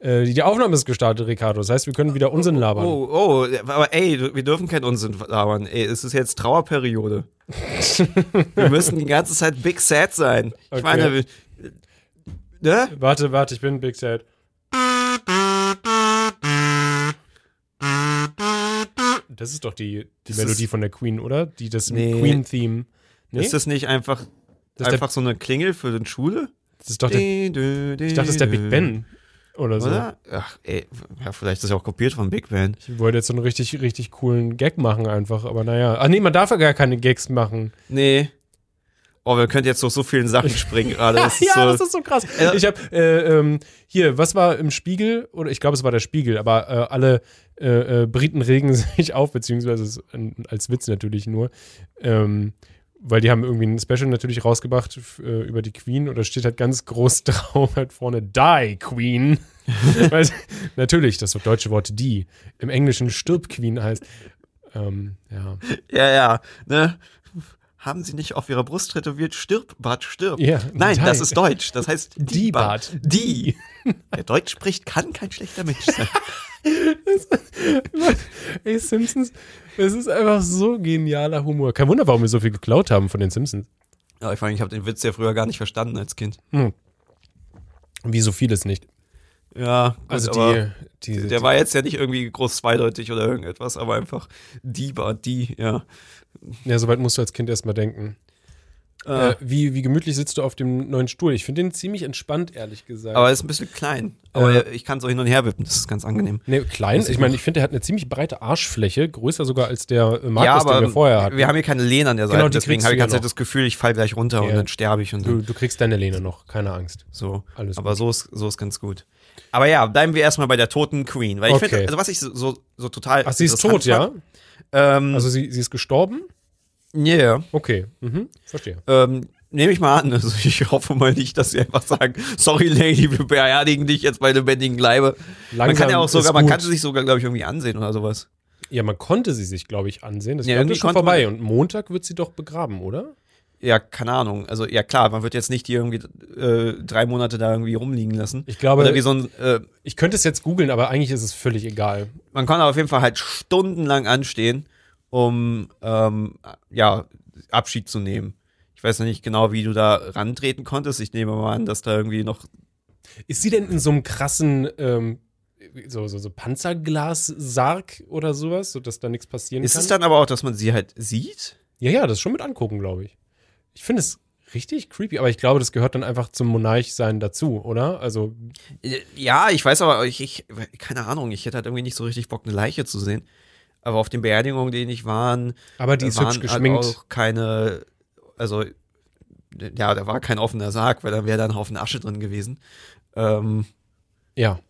Äh, die Aufnahme ist gestartet, Ricardo. Das heißt, wir können wieder Unsinn labern. Oh, oh, aber ey, wir dürfen keinen Unsinn labern. Ey, es ist jetzt Trauerperiode. wir müssen die ganze Zeit big sad sein. Ich Okay. meine, wir- ne? Warte, warte, ich bin Big Sad. Das ist doch die, die Das Melodie von der Queen, oder? Die das Nee. Queen-Theme. Nee? Ist das nicht einfach, Das einfach so eine Klingel für den Schule? Das ist doch der, ich dachte, das ist der Big Ben oder so. Oder? Ach, ey, ja, vielleicht ist das ja auch kopiert von Big Ben. Ich wollte jetzt so einen richtig, richtig coolen Gag machen einfach, aber naja. Ach nee, man darf ja gar keine Gags machen. Nee. Oh, wir könnten jetzt durch so vielen Sachen springen gerade. Ja, so, das ist so krass. Ich habe äh, ähm, hier, was war im Spiegel? Oder ich glaube, es war der Spiegel, aber äh, alle äh, äh, Briten regen sich auf, beziehungsweise als Witz natürlich nur. Ähm, weil die haben irgendwie ein Special natürlich rausgebracht äh, über die Queen oder steht halt ganz groß drauf halt vorne Die Queen. weil, natürlich, das deutsche Wort die im Englischen stirb Queen heißt. Ähm, ja. ja, ja, ne? Haben Sie nicht auf Ihrer Brust tätowiert, stirb, Bart, stirb? Ja, Nein, die. das ist Deutsch. Das heißt Die Bart. Die. Wer Deutsch spricht, kann kein schlechter Mensch sein. Ey, Simpsons, es ist einfach so genialer Humor. Kein Wunder, warum wir so viel geklaut haben von den Simpsons. Ja, ich meine, ich habe den Witz ja früher gar nicht verstanden als Kind. Wie so vieles nicht. Ja, gut, Also die, die, der die war jetzt ja nicht irgendwie groß zweideutig oder irgendetwas, aber einfach die Bart, die, ja. Ja, soweit musst du als Kind erstmal denken. Äh, Äh, wie, wie gemütlich sitzt du auf dem neuen Stuhl? Ich finde den ziemlich entspannt, ehrlich gesagt. aber er ist ein bisschen klein. Aber Äh. ich kann so hin und her wippen, das ist ganz angenehm. nee, klein. Ich meine, ich finde, der hat eine ziemlich breite Arschfläche, größer sogar als der äh, Markus, ja, aber den wir vorher hatten. wir haben hier keine Lehne an der Seite, Genau, deswegen habe ich Zeit das Gefühl, ich fall gleich runter und Ja. dann sterbe ich und du, du kriegst deine Lehne noch, keine Angst. so. Alles aber gut. so ist, so ist ganz gut. Aber ja, bleiben wir erstmal bei der toten Queen. Weil ich Okay. finde, also was ich so, so, so total. Ach, sie ist tot, ja? Ähm, Also sie, sie ist gestorben? yeah. Okay, mhm. verstehe. Ähm, nehme ich mal an. Also ich hoffe mal nicht, dass sie einfach sagen, sorry Lady, wir beerdigen dich jetzt bei lebendigen Leibe. man kann ja auch sogar, man kann sie sich sogar, glaube ich, irgendwie ansehen oder sowas. Ja, man konnte sie sich, glaube ich, ansehen. Das Ja, ja, ist schon vorbei. man- Und Montag wird sie doch begraben, oder? Ja, keine Ahnung. Also ja klar, man wird jetzt nicht die irgendwie äh, drei Monate da irgendwie rumliegen lassen. Ich glaube, Oder wie so ein, äh, ich könnte es jetzt googeln, aber eigentlich ist es völlig egal. man kann auf jeden Fall halt stundenlang anstehen, um ähm, ja, Abschied zu nehmen. Ich weiß noch nicht genau, wie du da rantreten konntest. Ich nehme mal an, dass da irgendwie noch. Ist sie denn in so einem krassen ähm, so, so, so Panzerglas-Sarg oder sowas, sodass da nichts passieren Ist kann? es dann aber auch, dass man sie halt sieht? ja, ja, das ist schon mit angucken, glaube ich. Ich finde es richtig creepy, aber ich glaube, das gehört dann einfach zum Monarchsein dazu, oder? Also, Ja, ich weiß aber, ich, ich keine Ahnung, ich hätte halt irgendwie nicht so richtig Bock, eine Leiche zu sehen. Aber auf den Beerdigungen, denen ich waren, aber die ist waren hübsch geschminkt. Halt auch keine, also ja, da war kein offener Sarg, weil da wäre da ein Haufen Asche drin gewesen. Ähm, ja.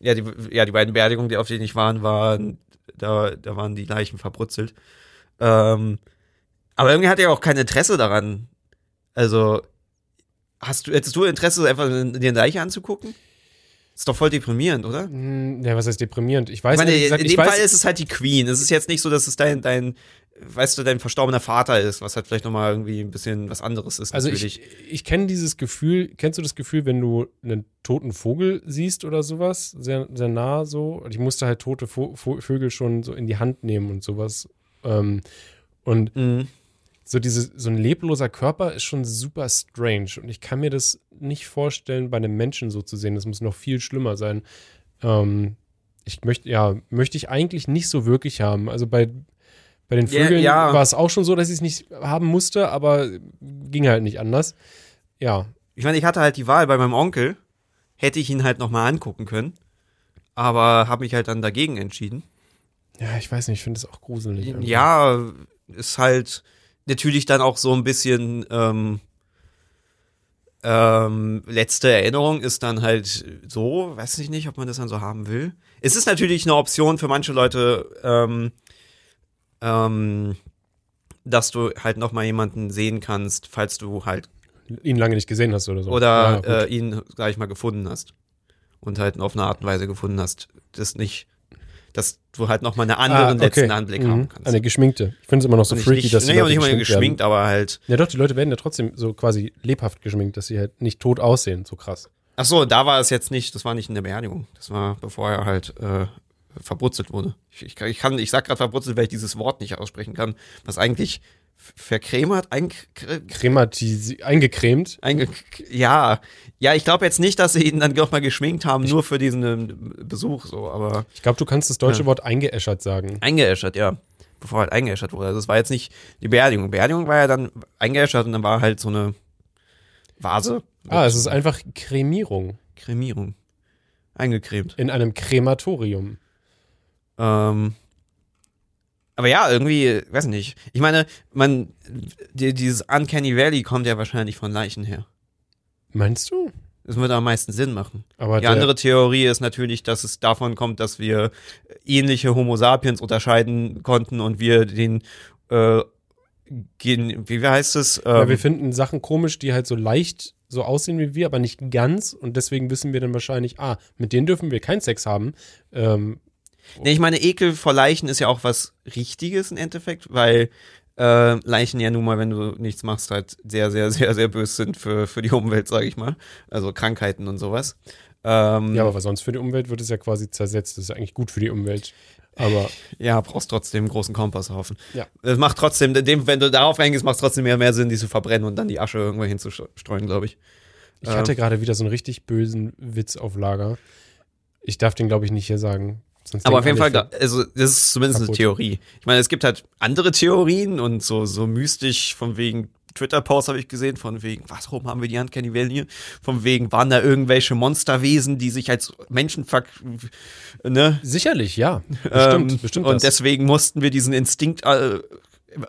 ja, die, ja, die beiden Beerdigungen, die auf denen ich waren, waren, da, da waren die Leichen verbrutzelt. Ähm, aber irgendwie hatte ich auch kein Interesse daran. Also, hast du, hättest du Interesse, einfach dir eine Leiche anzugucken? Ist doch voll deprimierend, oder? Hm, Ja, was heißt deprimierend? Ich weiß gesagt, in dem Fall ist es halt die Queen. Es ist jetzt nicht so, dass es dein, dein, weißt du, dein verstorbener Vater ist, was halt vielleicht nochmal irgendwie ein bisschen was anderes ist, Also natürlich. ich, ich kenne dieses Gefühl, kennst du das Gefühl, wenn du einen toten Vogel siehst oder sowas, sehr, sehr nah so? Und ich musste halt tote Vo Vögel schon so in die Hand nehmen und sowas. Ähm, und Mhm. So diese, so ein lebloser Körper ist schon super strange. Und ich kann mir das nicht vorstellen, bei einem Menschen so zu sehen. Das muss noch viel schlimmer sein. Ähm, ich möchte, ja, möchte ich eigentlich nicht so wirklich haben. Also bei, bei den Vögeln ja. war es auch schon so, dass ich es nicht haben musste, aber ging halt nicht anders. Ja. Ich meine, ich hatte halt die Wahl bei meinem Onkel, hätte ich ihn halt nochmal angucken können, aber habe mich halt dann dagegen entschieden. Ja, ich weiß nicht, ich finde es auch gruselig. irgendwie. Ja, ist halt natürlich dann auch so ein bisschen ähm, ähm, letzte Erinnerung ist dann halt so, weiß ich nicht, ob man das dann so haben will. Es ist natürlich eine Option für manche Leute, ähm, ähm, dass du halt noch mal jemanden sehen kannst, falls du halt Ihn lange nicht gesehen hast oder so. oder Ja, äh, ihn gleich mal gefunden hast und halt auf eine Art und Weise gefunden hast, das nicht, dass du halt noch mal einen anderen Ah, okay. letzten Anblick haben Mhm. kannst. Eine geschminkte. Ich finde es immer noch so Und freaky, nicht, dass die nee, Leute nicht mal geschminkt geschminkt, werden. aber halt Ja, doch, die Leute werden ja trotzdem so quasi lebhaft geschminkt, dass sie halt nicht tot aussehen. So krass. Ach so, da war es jetzt nicht, das war nicht in der Beerdigung. Das war, bevor er halt äh, verbrutzelt wurde. Ich, ich, kann- ich, sag gerade verbrutzelt, weil ich dieses Wort nicht aussprechen kann, was eigentlich verkremert, eingecremt. einge ja, ja, ich glaube jetzt nicht, dass sie ihn dann noch mal geschminkt haben, nur für diesen ähm, Besuch so, aber Ich glaube, du kannst das deutsche Ja. Wort eingeäschert sagen. eingeäschert, ja. Bevor halt eingeäschert wurde. Also es war jetzt nicht die Beerdigung. Beerdigung war ja dann eingeäschert und dann war halt so eine Vase. Ah, es ist einfach Kremierung Kremierung. Eingecremt. in einem Krematorium. Ähm, aber ja, irgendwie, weiß nicht. Ich meine, man, die, dieses Uncanny Valley kommt ja wahrscheinlich von Leichen her. Meinst du? Das würde am meisten Sinn machen. Aber Die der, andere Theorie ist natürlich, dass es davon kommt, dass wir ähnliche Homo sapiens unterscheiden konnten und wir den, äh, gen, wie heißt es? ja, Ähm, wir finden Sachen komisch, die halt so leicht so aussehen wie wir, aber nicht ganz. Und deswegen wissen wir dann wahrscheinlich, ah, mit denen dürfen wir keinen Sex haben. Ähm, nee, ich meine, Ekel vor Leichen ist ja auch was Richtiges im Endeffekt, weil äh, Leichen ja nun mal, wenn du nichts machst, halt sehr, sehr, sehr, sehr böse sind für, für die Umwelt, sage ich mal. Also Krankheiten und sowas. Ähm, ja, aber was sonst für die Umwelt wird es ja quasi zersetzt. Das ist ja eigentlich gut für die Umwelt. Aber Ja, brauchst trotzdem einen großen Kompasshaufen. Ja. Es macht trotzdem, dem, wenn du darauf eingehst, macht es trotzdem mehr, mehr Sinn, die zu verbrennen und dann die Asche irgendwo hinzustreuen, glaube ich. ich Ähm. hatte gerade wieder so einen richtig bösen Witz auf Lager. Ich darf den, glaube ich, nicht hier sagen. Sonst Aber auf jeden Fall, also das ist zumindest eine Kaputt. Theorie. Ich meine, es gibt halt andere Theorien und so, so mystisch von wegen Twitter-Posts habe ich gesehen, von wegen, was, warum haben wir die Valley? Von wegen, waren da irgendwelche Monsterwesen, die sich als Menschen ver... Ne? Sicherlich, ja. Bestimmt, Ähm, bestimmt. Und das. deswegen mussten wir diesen Instinkt äh, äh,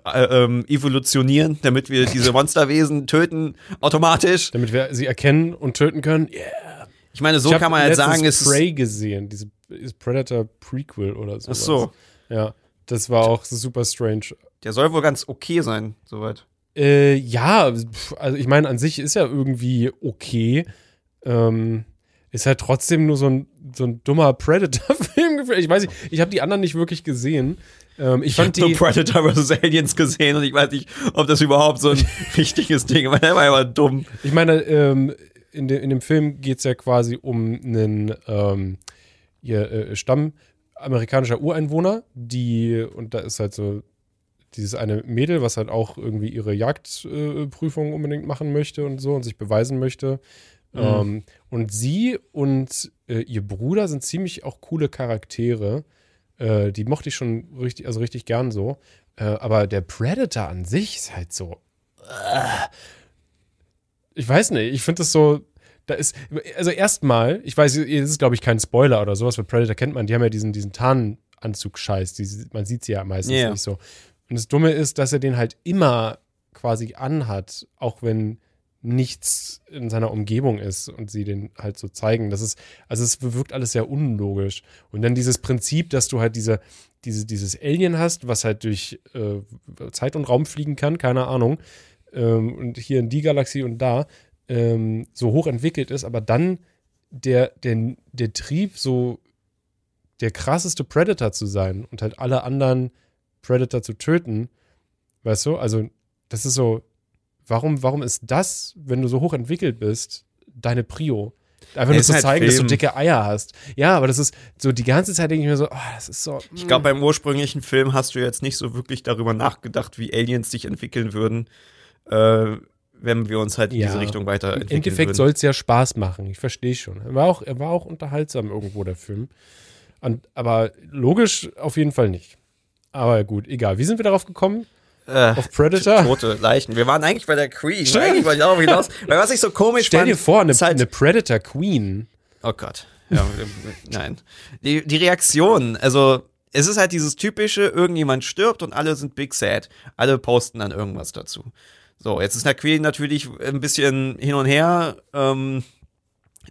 ähm, evolutionieren, damit wir diese Monsterwesen töten, automatisch. damit wir sie erkennen und töten können. Yeah. Ich meine, so ich kann man halt sagen, es ist. Prey gesehen, diese ist Predator Prequel oder so. Ach so, Ja, das war auch super strange. der soll wohl ganz okay sein, soweit. Äh, ja, also ich meine, an sich ist ja irgendwie okay. Ähm, ist halt trotzdem nur so ein, so ein dummer Predator-Film. Ich weiß nicht, ich habe die anderen nicht wirklich gesehen. Ähm, ich fand Ich hab die. nur Predator vs. Aliens gesehen und ich weiß nicht, ob das überhaupt so ein richtiges Ding war. Der war mal dumm. Ich meine, ähm, in, de, in dem Film geht es ja quasi um einen ähm, hier, äh, Stamm amerikanischer Ureinwohner, die, und da ist halt so dieses eine Mädel, was halt auch irgendwie ihre Jagdprüfung äh, unbedingt machen möchte und so und sich beweisen möchte. Ähm, und sie und äh, ihr Bruder sind ziemlich auch coole Charaktere. Äh, die mochte ich schon richtig, also richtig gern so. Äh, aber der Predator an sich ist halt so. ich weiß nicht, ich finde das so. Da ist, also erstmal, ich weiß, es ist, glaube ich, kein Spoiler oder sowas, weil Predator kennt man, die haben ja diesen, diesen Tarnanzug-Scheiß, man sieht sie ja meistens Ja. nicht so. Und das Dumme ist, dass er den halt immer quasi anhat, auch wenn nichts in seiner Umgebung ist und sie den halt so zeigen. Das ist, also es wirkt alles sehr unlogisch. Und dann dieses Prinzip, dass du halt diese, diese, dieses Alien hast, was halt durch äh, Zeit und Raum fliegen kann, keine Ahnung, ähm, und hier in die Galaxie und da ähm, so hoch entwickelt ist, aber dann der, der, der Trieb, so der krasseste Predator zu sein und halt alle anderen Predator zu töten, weißt du? Also, das ist so, warum, warum ist das, wenn du so hoch entwickelt bist, deine Prio? Einfach nur zu halt zeigen, dass du Film. dicke Eier hast. Ja, aber das ist so, die ganze Zeit denke ich mir so, oh, das ist so. Ich glaube, beim ursprünglichen Film hast du jetzt nicht so wirklich darüber nachgedacht, wie Aliens sich entwickeln würden, äh, wenn wir uns halt in Ja. diese Richtung Im weiterentwickeln Endeffekt würden. soll es ja Spaß machen. Ich verstehe schon. Er war auch, er war auch unterhaltsam irgendwo, der Film. Und, aber logisch auf jeden Fall nicht. Aber gut, egal. Wie sind wir darauf gekommen? äh, Auf Predator? tote Leichen. Wir waren eigentlich bei der Queen. Stimmt. Eigentlich wollte ich darauf hinaus. Weil was ich so komisch Stell fand, dir vor, eine, halt, eine Predator Queen. Oh Gott. Ja, nein. Die, die Reaktion, also es ist halt dieses typische, irgendjemand stirbt und alle sind big sad. Alle posten dann irgendwas dazu. So, jetzt ist Queen natürlich ein bisschen hin und her, ähm,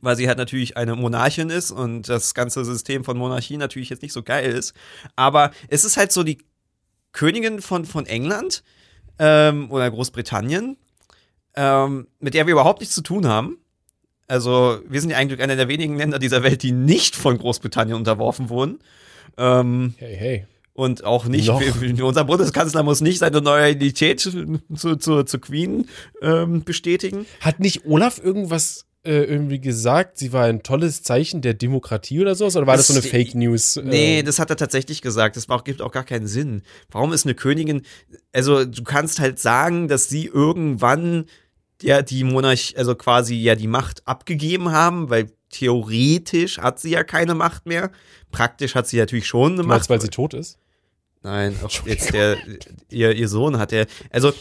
weil sie halt natürlich eine Monarchin ist und das ganze System von Monarchie natürlich jetzt nicht so geil ist. Aber es ist halt so die Königin von, von England ähm, oder Großbritannien, ähm, mit der wir überhaupt nichts zu tun haben. Also, wir sind ja eigentlich einer der wenigen Länder dieser Welt, die nicht von Großbritannien unterworfen wurden. Ähm, Hey, hey. Und auch nicht, wir, unser Bundeskanzler muss nicht seine Loyalität zu, zu, zu Queen ähm, bestätigen. Hat nicht Olaf irgendwas äh, irgendwie gesagt, sie war ein tolles Zeichen der Demokratie oder sowas? Oder war das, Das- so eine Fake News? äh, Nee, das hat er tatsächlich gesagt. Das auch, gibt auch gar keinen Sinn. Warum ist eine Königin, also du kannst halt sagen, dass sie irgendwann ja die Monarchie, also quasi ja die Macht abgegeben haben, weil theoretisch hat sie ja keine Macht mehr. Praktisch hat sie natürlich schon eine du meinst, Macht. weil sie tot ist? Nein, auch jetzt der, ihr, ihr Sohn hat der, also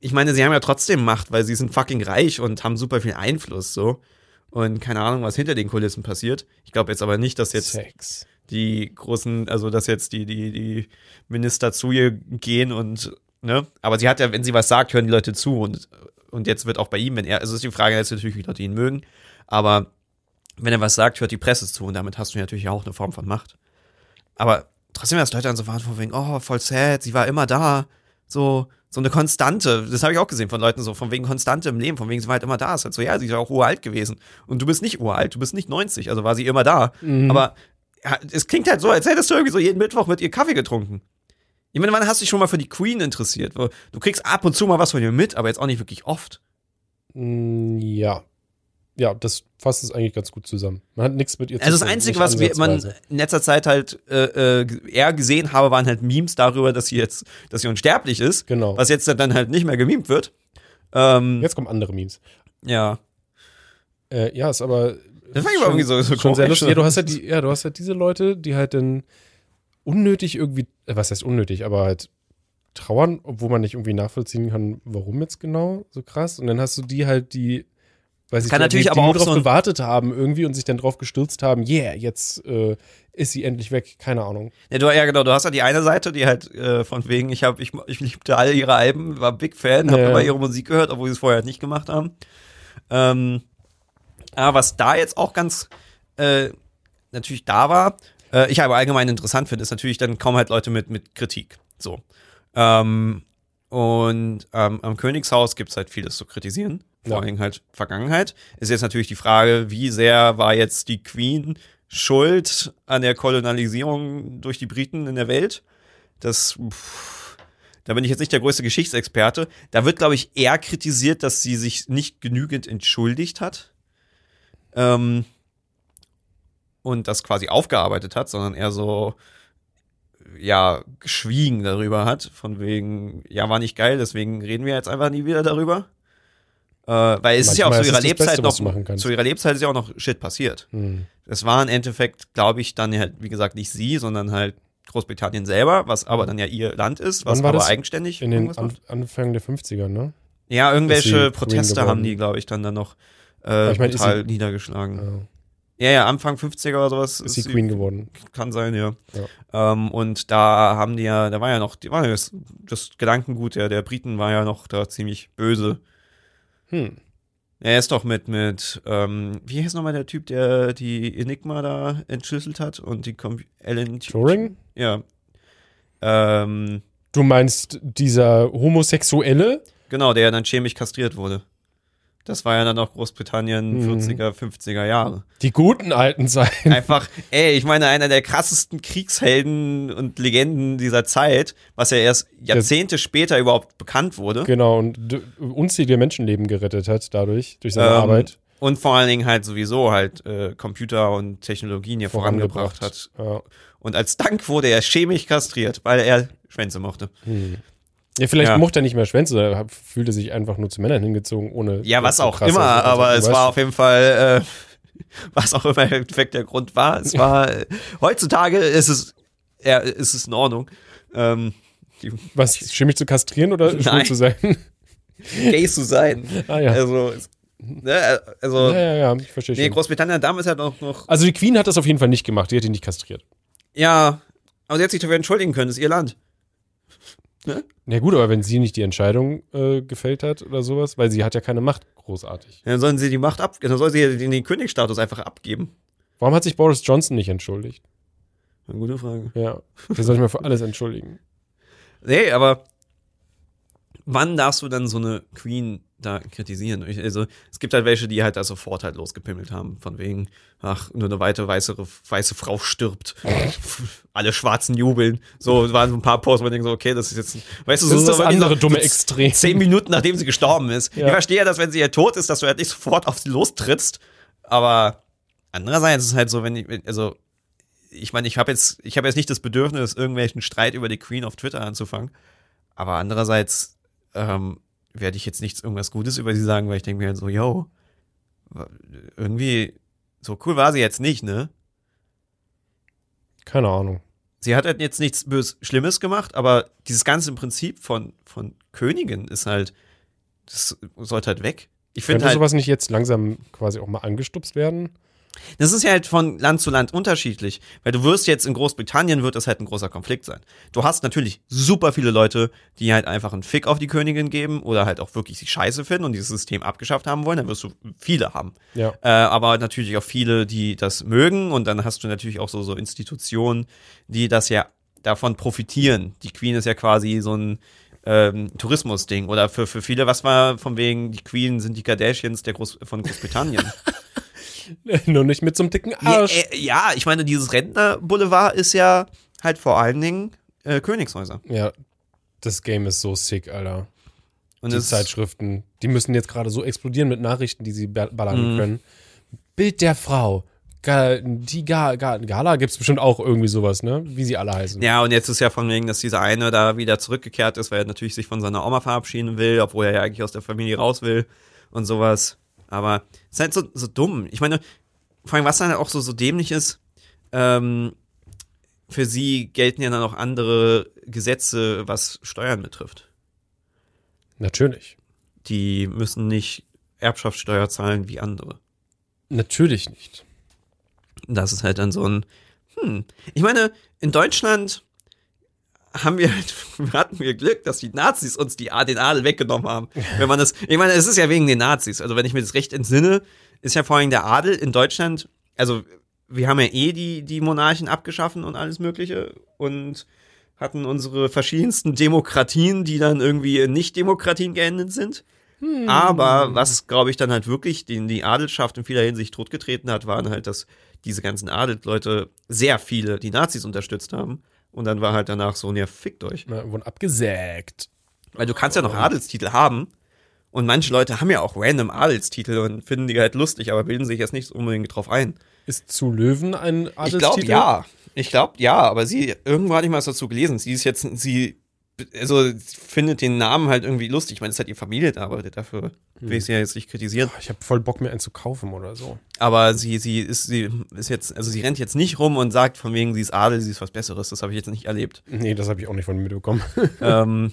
ich meine, sie haben ja trotzdem Macht, weil sie sind fucking reich und haben super viel Einfluss, so. Und keine Ahnung, was hinter den Kulissen passiert. Ich glaube jetzt aber nicht, dass jetzt Sex. die großen, also dass jetzt die, die, die Minister zu ihr gehen und, ne? Aber sie hat ja, wenn sie was sagt, hören die Leute zu und, und jetzt wird auch bei ihm, wenn er, also ist die Frage jetzt natürlich, wie Leute ihn mögen, aber wenn er was sagt, hört die Presse zu und damit hast du natürlich auch eine Form von Macht. Aber trotzdem, dass Leute dann so waren von wegen, oh, voll sad, sie war immer da, so, so eine Konstante. Das habe ich auch gesehen von Leuten so, von wegen Konstante im Leben, von wegen, sie war halt immer da. Es ist halt so, ja, sie ist ja auch uralt gewesen. Und du bist nicht uralt, du bist nicht 90, also war sie immer da. Aber ja, es klingt halt so, als hättest du irgendwie so jeden Mittwoch mit ihr Kaffee getrunken. Ich meine, wann hast du dich schon mal für die Queen interessiert? Du kriegst ab und zu mal was von ihr mit, aber jetzt auch nicht wirklich oft. Mm, Ja. Ja, das fasst es eigentlich ganz gut zusammen. Man hat nichts mit ihr Also das tun, Einzige, nicht was wir, man in letzter Zeit halt äh, äh, eher gesehen habe, waren halt Memes darüber, dass sie jetzt, dass sie unsterblich ist. Genau. Was jetzt dann halt nicht mehr gemimt wird. Ähm, Jetzt kommen andere Memes. ja. Äh, ja, ist aber. Das ich aber irgendwie so, so schon sehr lustig. Ja, du hast halt die, ja, du hast halt diese Leute, die halt dann unnötig irgendwie, äh, was heißt unnötig, aber halt trauern, obwohl man nicht irgendwie nachvollziehen kann, warum jetzt genau so krass. Und dann hast du die halt, die, weiß ich Kann die, natürlich die aber nur auch drauf so gewartet haben irgendwie und sich dann drauf gestürzt haben, yeah, jetzt äh, ist sie endlich weg. Keine Ahnung. Ja, du, ja, genau. Du hast ja die eine Seite, die halt äh, von wegen, ich habe, ich, ich liebte alle ihre Alben, war Big Fan, habe Ja. immer ihre Musik gehört, obwohl sie es vorher halt nicht gemacht haben. Ähm, aber was da jetzt auch ganz äh, natürlich da war, äh, ich aber allgemein interessant finde, ist natürlich, dann kommen halt Leute mit, mit Kritik. So. Ähm, und ähm, am Königshaus gibt's halt vieles zu kritisieren. Vor Ja. allem halt Vergangenheit. Ist jetzt natürlich die Frage, wie sehr war jetzt die Queen schuld an der Kolonialisierung durch die Briten in der Welt? Das, pff, da bin ich jetzt nicht der größte Geschichtsexperte. Da wird, glaube ich, eher kritisiert, dass sie sich nicht genügend entschuldigt hat. Ähm, und das quasi aufgearbeitet hat, sondern eher so, ja, geschwiegen darüber hat, von wegen, ja, war nicht geil, deswegen reden wir jetzt einfach nie wieder darüber. Äh, weil es ist ja auch Manchmal zu ihrer Lebzeit Beste, noch, zu ihrer Lebzeit ist ja auch noch Shit passiert. Hm. Es war im Endeffekt, glaube ich, dann halt, wie gesagt, nicht sie, sondern halt Großbritannien selber, was aber dann ja ihr Land ist, was aber das? eigenständig In den. An Anfang der 50er, ne? Ja, irgendwelche Proteste haben die, glaube ich, dann dann noch äh, ich meine, ist total niedergeschlagen. Ja. Ja, ja, Anfang 50er oder sowas Ist sie Queen geworden. Kann sein, ja. Ähm, und da haben die ja, da war ja noch, die war ja das, das Gedankengut der, der Briten war ja noch da ziemlich böse. Hm. Er ist doch mit, mit, ähm, wie heißt nochmal der Typ, der die Enigma da entschlüsselt hat und die Com Alan Turing? Ja. Ähm, Du meinst dieser Homosexuelle? genau, der dann chemisch kastriert wurde. Das war ja dann noch Großbritannien Mhm. 40er, 50er Jahre. Die guten alten Zeiten. Einfach, ey, ich meine, einer der krassesten Kriegshelden und Legenden dieser Zeit, was ja erst Jahrzehnte später überhaupt bekannt wurde. Genau, und unzählige Menschenleben gerettet hat dadurch, durch seine Ähm, Arbeit. Und vor allen Dingen halt sowieso halt äh, Computer und Technologien hier vorangebracht hat. Ja. Und als Dank wurde er chemisch kastriert, weil er Schwänze mochte. Ja, vielleicht Ja. mochte er nicht mehr Schwänze, er hab- fühlte sich einfach nur zu Männern hingezogen, ohne. Ja, was auch immer, aber es war auf jeden Fall, äh, was auch immer im Endeffekt der Grund war. Es war, äh, heutzutage ist es, ja, ist es in Ordnung. Ähm, die Was, chemisch zu kastrieren oder schwul Nein. zu sein? Gays zu sein. ah ja. Also, ne, also, ja, ja, ja, ich verstehe nee, schon. Großbritannien hat damals halt auch noch, Also die Queen hat das auf jeden Fall nicht gemacht, die hat ihn nicht kastriert. ja, aber sie hat sich dafür entschuldigen können, das ist ihr Land. Ja gut, aber wenn sie nicht die Entscheidung äh, gefällt hat oder sowas, weil sie hat ja keine Macht großartig. Dann sollen sie die Macht ab, dann soll sie den, den Königsstatus einfach abgeben. Warum hat sich Boris Johnson nicht entschuldigt? Eine gute Frage. Ja, der soll sich mal für alles entschuldigen. Nee, aber wann darfst du dann so eine Queen da kritisieren. Also es gibt halt welche, die halt da sofort halt losgepimmelt haben, von wegen, ach, nur eine weite weiße, weiße Frau stirbt. Alle Schwarzen jubeln. So waren so ein paar Posts, wo man denkt so, okay, das ist jetzt, weißt du, Das so ist das so- andere so dumme Extrem. Zehn Minuten nachdem sie gestorben ist. Ja. Ich verstehe ja, dass wenn sie ja tot ist, dass du halt nicht sofort auf sie lostrittst. Aber andererseits ist es halt so, wenn ich, also ich meine, ich habe jetzt, ich habe jetzt nicht das Bedürfnis, irgendwelchen Streit über die Queen auf Twitter anzufangen. Aber andererseits ähm, werde ich jetzt nichts irgendwas Gutes über sie sagen, weil ich denke mir halt so, yo, irgendwie so cool war sie jetzt nicht, ne? Keine Ahnung. Sie hat halt jetzt nichts bös Schlimmes gemacht, aber dieses ganze Prinzip von, von Königin ist halt, das sollte halt weg. Ich finde halt, sowas nicht jetzt langsam quasi auch mal angestupst werden? Das ist ja halt von Land zu Land unterschiedlich, weil du wirst jetzt in Großbritannien wird das halt ein großer Konflikt sein. Du hast natürlich super viele Leute, die halt einfach einen Fick auf die Königin geben oder halt auch wirklich sie scheiße finden und dieses System abgeschafft haben wollen, dann wirst du viele haben. Ja. Äh, aber natürlich auch viele, die das mögen und dann hast du natürlich auch so, so Institutionen, die das ja davon profitieren. Die Queen ist ja quasi so ein ähm, Tourismusding oder für, für viele, was war von wegen, die Queen sind die Kardashians der Groß von Großbritannien. Nur nicht mit so einem dicken ja, Arsch. äh, ja, ich meine, dieses Rentner-Boulevard ist ja halt vor allen Dingen äh, Königshäuser. Ja, das Game ist so sick, Alter. Und die Zeitschriften, die müssen jetzt gerade so explodieren mit Nachrichten, die sie ba- ballern Mhm. können. Bild der Frau. Die Ga, Ga, Gala gibt es bestimmt auch irgendwie sowas, ne? Wie sie alle heißen. Ja, und jetzt ist ja von wegen, dass dieser eine da wieder zurückgekehrt ist, weil er natürlich sich von seiner Oma verabschieden will, obwohl er ja eigentlich aus der Familie raus will und sowas. Aber es ist halt so, so dumm. Ich meine, vor allem, was dann auch so, so dämlich ist, ähm, für sie gelten ja dann auch andere Gesetze, was Steuern betrifft. Natürlich. Die müssen nicht Erbschaftssteuer zahlen wie andere. Natürlich nicht. Das ist halt dann so ein, hm. Ich meine, in Deutschland haben wir, hatten wir Glück, dass die Nazis uns die, den Adel weggenommen haben. Wenn man das, ich meine, es ist ja wegen den Nazis. Also wenn ich mir das recht entsinne, ist ja vor allem der Adel in Deutschland, also wir haben ja eh die, die Monarchen abgeschaffen und alles Mögliche und hatten unsere verschiedensten Demokratien, die dann irgendwie in Nicht-Demokratien geendet sind. Aber was, glaube ich, dann halt wirklich den, die Adelschaft in vieler Hinsicht totgetreten hat, waren halt, dass diese ganzen Adelsleute sehr viele die Nazis unterstützt haben. Und dann war halt danach so, ja, fickt euch. Na, wurden abgesägt. Weil du kannst ja noch Adelstitel haben. Und manche Leute haben ja auch random Adelstitel und finden die halt lustig, aber bilden sich jetzt nicht unbedingt drauf ein. Ist zu Löwen ein Adelstitel? Ich glaube ja. Ich glaube ja, aber sie, irgendwo hatte ich mal was dazu gelesen. Sie ist jetzt, sie, also findet den Namen halt irgendwie lustig. Ich meine, es hat ihre Familie da arbeitet dafür. Will ich sie ja jetzt nicht kritisieren. Ich habe voll Bock, mir einen zu kaufen oder so. Aber sie, sie ist, sie ist jetzt, also sie rennt jetzt nicht rum und sagt von wegen, sie ist Adel, sie ist was Besseres. Das habe ich jetzt nicht erlebt. Nee, das habe ich auch nicht von mir mitbekommen. ähm,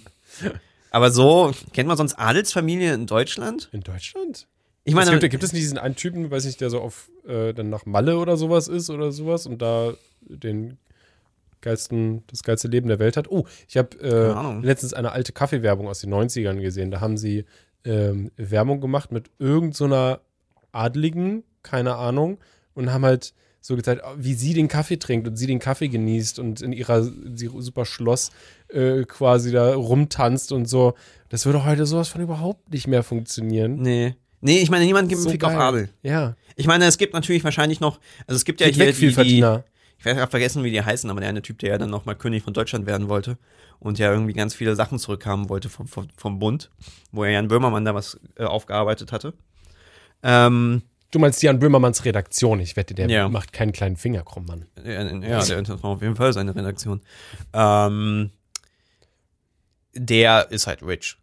aber so, kennt man sonst Adelsfamilie in Deutschland? In Deutschland? Ich es meine, gibt, gibt es nicht diesen einen Typen, weiß ich, der so auf äh, dann nach Malle oder sowas ist oder sowas und da den geilsten, das geilste Leben der Welt hat? Oh, ich habe äh, letztens eine alte Kaffeewerbung aus den 90ern gesehen. Da haben sie ähm, Werbung gemacht mit irgendeiner so einer Adligen, keine Ahnung, und haben halt so gezeigt, wie sie den Kaffee trinkt und sie den Kaffee genießt und in ihrer sie super Schloss äh, quasi da rumtanzt und so. Das würde heute sowas von überhaupt nicht mehr funktionieren. nee. Nee, ich meine, niemand gibt einen So Fick auf geil. Adel. Ja. Ich meine, es gibt natürlich wahrscheinlich noch, also es gibt ja Geht hier weg, die, die. Ich weiß vergessen, wie die heißen, aber der eine Typ, der ja dann nochmal König von Deutschland werden wollte und ja irgendwie ganz viele Sachen zurückhaben wollte vom, vom, vom Bund, wo er Jan Böhmermann da was äh, aufgearbeitet hatte. Ähm, Du meinst Jan Böhmermanns Redaktion. Ich wette, der Ja. macht keinen kleinen Finger krumm, Mann. Ja, ja der war auf jeden Fall seine Redaktion. Ähm, der ist halt rich.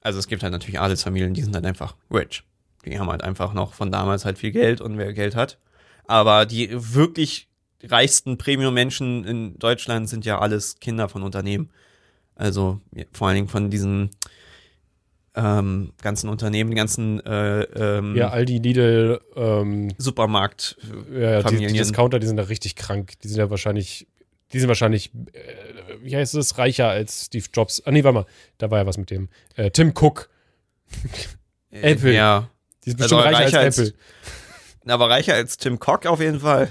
Also es gibt halt natürlich Adelsfamilien, die sind halt einfach rich. Die haben halt einfach noch von damals halt viel Geld und wer Geld hat. Aber die wirklich reichsten Premium-Menschen in Deutschland sind ja alles Kinder von Unternehmen. Also ja, vor allen Dingen von diesen ähm, ganzen Unternehmen, die ganzen äh, ähm, Ja, Aldi, Lidl, ähm, Supermarkt. ja, die, Familien. die Discounter, die sind da richtig krank. Die sind ja wahrscheinlich, die sind wahrscheinlich, äh, wie heißt es, reicher als Steve Jobs. Ah, nee, warte mal, da war ja was mit dem. Äh, Tim Cook. Apple. Ja. Die ist bestimmt Also reicher, reicher als als- Apple. Aber reicher als Tim Cook auf jeden Fall.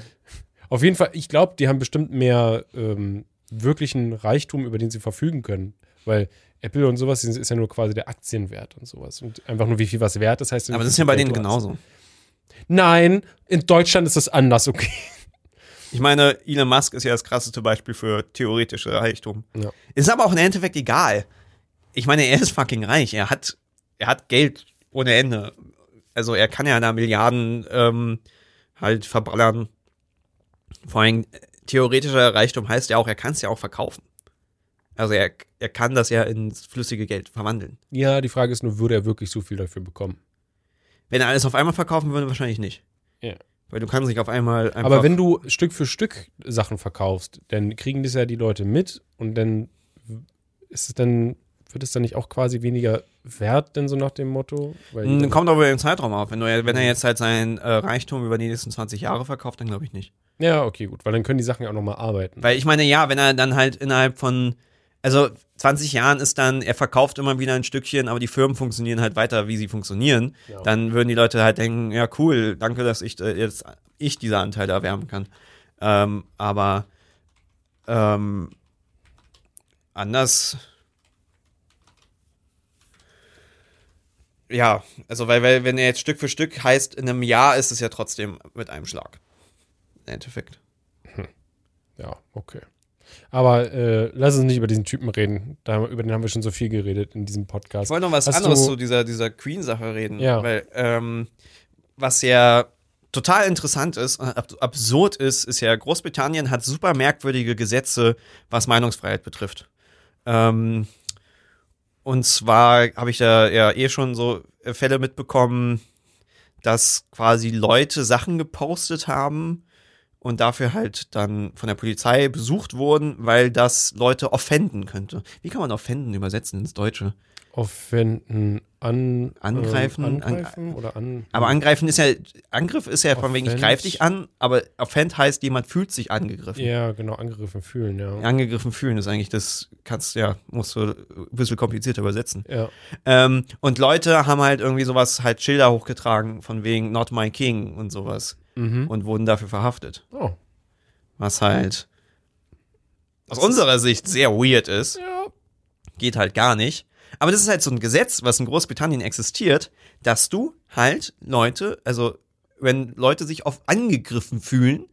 Auf jeden Fall, ich glaube, die haben bestimmt mehr ähm, wirklichen Reichtum, über den sie verfügen können. Weil Apple und sowas ist ja nur quasi der Aktienwert und sowas. Und einfach nur, wie viel was wert ist, heißt Aber das ist ja bei denen genauso. Nein, in Deutschland ist das anders, okay. Ich meine, Elon Musk ist ja das krasseste Beispiel für theoretische Reichtum. Ja. Ist aber auch im Endeffekt egal. Ich meine, er ist fucking reich. Er hat, er hat Geld ohne Ende. Also er kann ja da Milliarden ähm, halt verballern. Vor allem äh, theoretischer Reichtum heißt ja auch, er kann es ja auch verkaufen. Also er, er kann das ja ins flüssige Geld verwandeln. Ja, die Frage ist nur, würde er wirklich so viel dafür bekommen? Wenn er alles auf einmal verkaufen würde, wahrscheinlich nicht. Ja. Weil du kannst nicht auf einmal einfach. Aber wenn du Stück für Stück Sachen verkaufst, dann kriegen das ja die Leute mit und dann ist es dann, wird es dann nicht auch quasi weniger wert, denn so nach dem Motto? Weil Mm, Kommt aber über den Zeitraum auf. Wenn, du, wenn er jetzt halt seinen äh, Reichtum über die nächsten 20 Jahre verkauft, dann glaube ich nicht. Ja, okay, gut, weil dann können die Sachen ja auch nochmal arbeiten. Weil ich meine, ja, wenn er dann halt innerhalb von, also 20 Jahren ist dann, er verkauft immer wieder ein Stückchen, aber die Firmen funktionieren halt weiter, wie sie funktionieren, Ja. dann würden die Leute halt denken, ja cool, danke, dass ich äh, jetzt ich diese Anteile erwerben kann. Ähm, aber ähm, anders. Ja, also weil, weil wenn er jetzt Stück für Stück heißt, in einem Jahr ist es ja trotzdem mit einem Schlag. Endeffekt. Ja, okay. Aber äh, lass uns nicht über diesen Typen reden. Da, über den haben wir schon so viel geredet in diesem Ich Podcast. wollte noch was Hast anderes du- zu dieser, dieser Queen-Sache reden. Ja. Weil, ähm, was ja total interessant ist und ab absurd ist, ist ja, Großbritannien hat super merkwürdige Gesetze, was Meinungsfreiheit betrifft. Ähm, und zwar habe ich da ja eh schon so Fälle mitbekommen, dass quasi Leute Sachen gepostet haben und dafür halt dann von der Polizei besucht wurden, weil das Leute offenden könnte. Wie kann man offenden übersetzen ins Deutsche? Offenden, an, Angreifen, ähm, angreifen oder an. Aber angreifen ist ja, Angriff ist ja von wegen, ich Offend. greife dich an, aber offend heißt, jemand fühlt sich angegriffen. Ja, genau, angegriffen fühlen, ja. Angegriffen fühlen ist eigentlich das, kannst ja, musst du ein bisschen komplizierter übersetzen. Ja, Ähm, und Leute haben halt irgendwie sowas, halt Schilder hochgetragen von wegen Not My King und sowas mhm. und wurden dafür verhaftet. Oh. Was halt aus unserer Sicht sehr weird ist. Ja. geht halt gar nicht. Aber das ist halt so ein Gesetz, was in Großbritannien existiert, dass du halt Leute, also wenn Leute sich oft angegriffen fühlen,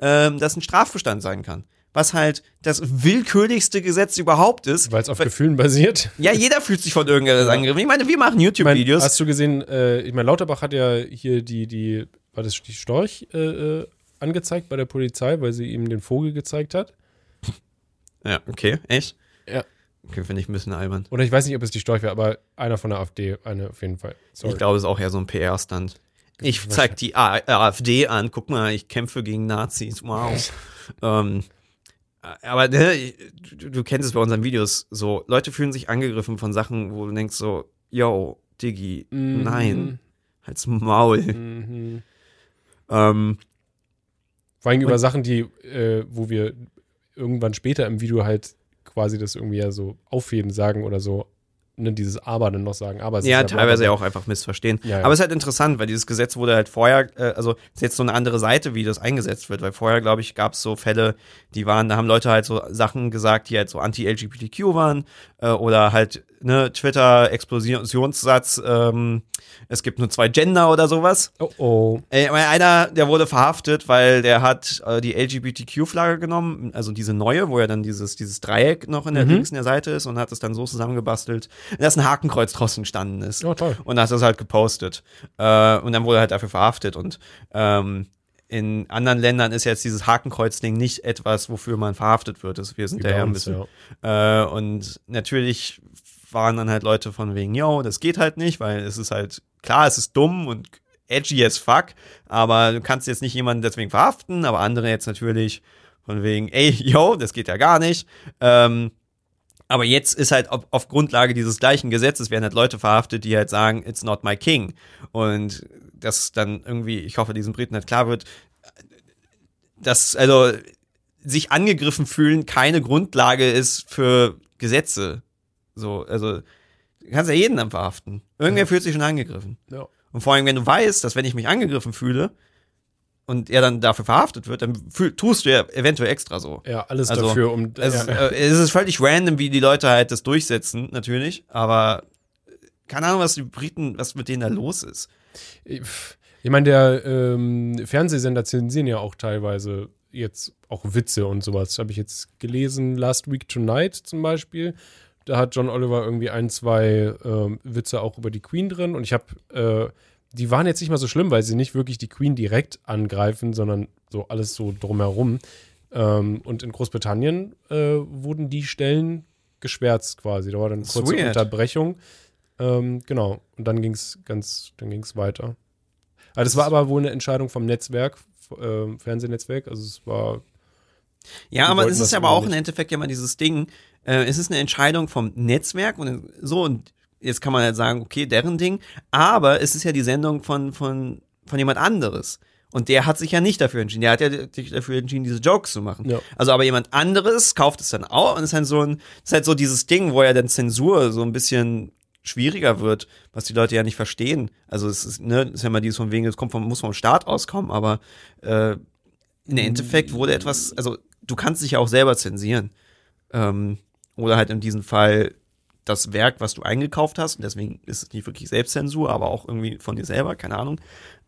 ähm, das ein Strafbestand sein kann. Was halt das willkürlichste Gesetz überhaupt ist. Weil es auf Gefühlen basiert. Ja, jeder fühlt sich von irgendetwas angegriffen. Ich meine, wir machen Ich mein, YouTube-Videos. hast du gesehen, äh, ich meine, Lauterbach hat ja hier die, die, war das die Storch äh, äh, angezeigt bei der Polizei, weil sie ihm den Vogel gezeigt hat. Ja, okay, echt? Ja. Okay, finde ich ein bisschen albern. Oder ich weiß nicht, ob es die Storch war, aber einer von der AfD, eine auf jeden Fall. Sorry. Ich glaube, es ist auch eher so ein PR-Stand. Ich zeig die A AfD an, guck mal, ich kämpfe gegen Nazis, wow. ähm, aber ne, du, du kennst es bei unseren Videos so, Leute fühlen sich angegriffen von Sachen, wo du denkst so, yo, Diggi, Mhm. nein, halt's Maul. Mhm. Ähm, Vor allem über Sachen, die, äh, wo wir irgendwann später im Video halt quasi das irgendwie ja so aufheben sagen oder so, ne, dieses Aber dann noch sagen. Aber ja, teilweise ja auch einfach missverstehen. Ja, ja. Aber es ist halt interessant, weil dieses Gesetz wurde halt vorher, äh, also ist jetzt so eine andere Seite, wie das eingesetzt wird, weil vorher, glaube ich, gab es so Fälle, die waren, da haben Leute halt so Sachen gesagt, die halt so anti-LGBTQ waren äh, oder halt, ne, Twitter-Explosionssatz, ähm, es gibt nur zwei Gender oder sowas. Oh oh. Aber einer, der wurde verhaftet, weil der hat äh, die LGBTQ-Flagge genommen, also diese neue, wo ja dann dieses, dieses Dreieck noch in der Mhm. links in der Seite ist und hat es dann so zusammengebastelt, dass ein Hakenkreuz draus entstanden ist. Oh, toll. Und hat das halt gepostet. Äh, und dann wurde er halt dafür verhaftet. Und ähm, in anderen Ländern ist jetzt dieses Hakenkreuz-Ding nicht etwas, wofür man verhaftet wird. Das, wir sind da ja ein bisschen. ja. Äh, und natürlich waren dann halt Leute von wegen, yo, das geht halt nicht, weil es ist halt, klar, es ist dumm und edgy as fuck, aber du kannst jetzt nicht jemanden deswegen verhaften, aber andere jetzt natürlich von wegen, ey, yo, das geht ja gar nicht. Ähm, aber jetzt ist halt auf, auf Grundlage dieses gleichen Gesetzes werden halt Leute verhaftet, die halt sagen, it's not my king. Und das dann irgendwie, ich hoffe, diesen Briten halt klar wird, dass also sich angegriffen fühlen keine Grundlage ist für Gesetze. So, also du kannst ja jeden dann verhaften. Irgendwer Ja. fühlt sich schon angegriffen. Ja. Und vor allem, wenn du weißt, dass wenn ich mich angegriffen fühle, und er dann dafür verhaftet wird, dann tust du ja eventuell extra so. Ja, alles Also, dafür, um. Es, ja, ist, äh, es ist völlig random, wie die Leute halt das durchsetzen, natürlich, aber keine Ahnung, was die Briten, was mit denen da los ist. Ich meine, der ähm, Fernsehsender zensieren ja auch teilweise jetzt auch Witze und sowas. Habe ich jetzt gelesen, Last Week Tonight zum Beispiel. Da hat John Oliver irgendwie ein, zwei ähm, Witze auch über die Queen drin. Und ich habe, äh, die waren jetzt nicht mal so schlimm, weil sie nicht wirklich die Queen direkt angreifen, sondern so alles so drumherum. Ähm, und in Großbritannien äh, wurden die Stellen geschwärzt quasi. Da war dann ist kurze weird. Unterbrechung. Ähm, genau. Und dann ging es ganz, dann ging es weiter. Also das war aber wohl eine Entscheidung vom Netzwerk, äh, Fernsehnetzwerk. Also es war Ja, aber es ist aber auch im nicht. Endeffekt ja mal dieses Ding, äh, es ist eine Entscheidung vom Netzwerk und so und jetzt kann man halt sagen, okay, deren Ding, aber es ist ja die Sendung von, von, von jemand anderes. Und der hat sich ja nicht dafür entschieden. Der hat ja sich dafür entschieden, diese Jokes zu machen. Ja. Also aber jemand anderes kauft es dann auch und ist halt so ein, ist halt so dieses Ding, wo ja dann Zensur so ein bisschen schwieriger wird, was die Leute ja nicht verstehen. Also es ist, ne, ist ja mal dieses von wegen, es kommt vom, muss vom Staat auskommen, aber äh, im Endeffekt wurde etwas, also du kannst dich ja auch selber zensieren. Ähm, oder halt in diesem Fall das Werk, was du eingekauft hast, und deswegen ist es nicht wirklich Selbstzensur, aber auch irgendwie von dir selber, keine Ahnung.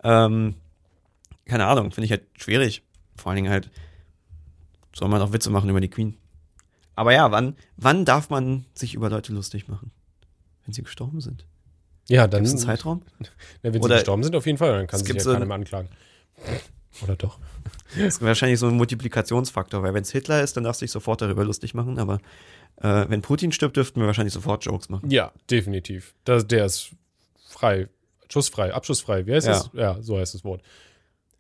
Ähm, keine Ahnung, finde ich halt schwierig. Vor allen Dingen halt, soll man auch Witze machen über die Queen. Aber ja, wann, wann darf man sich über Leute lustig machen? Wenn sie gestorben sind. ja dann, Gibt es einen Zeitraum? ja, wenn sie Oder- gestorben sind, auf jeden Fall, dann kann sich ja so keiner ein- mehr anklagen. Oder doch? Das ist wahrscheinlich so ein Multiplikationsfaktor, weil wenn es Hitler ist, dann darfst du dich sofort darüber lustig machen, aber äh, wenn Putin stirbt, dürften wir wahrscheinlich sofort Jokes machen. Ja, definitiv. Das, der ist frei, schussfrei, abschussfrei. Wie heißt Ja. das? Ja, so heißt das Wort.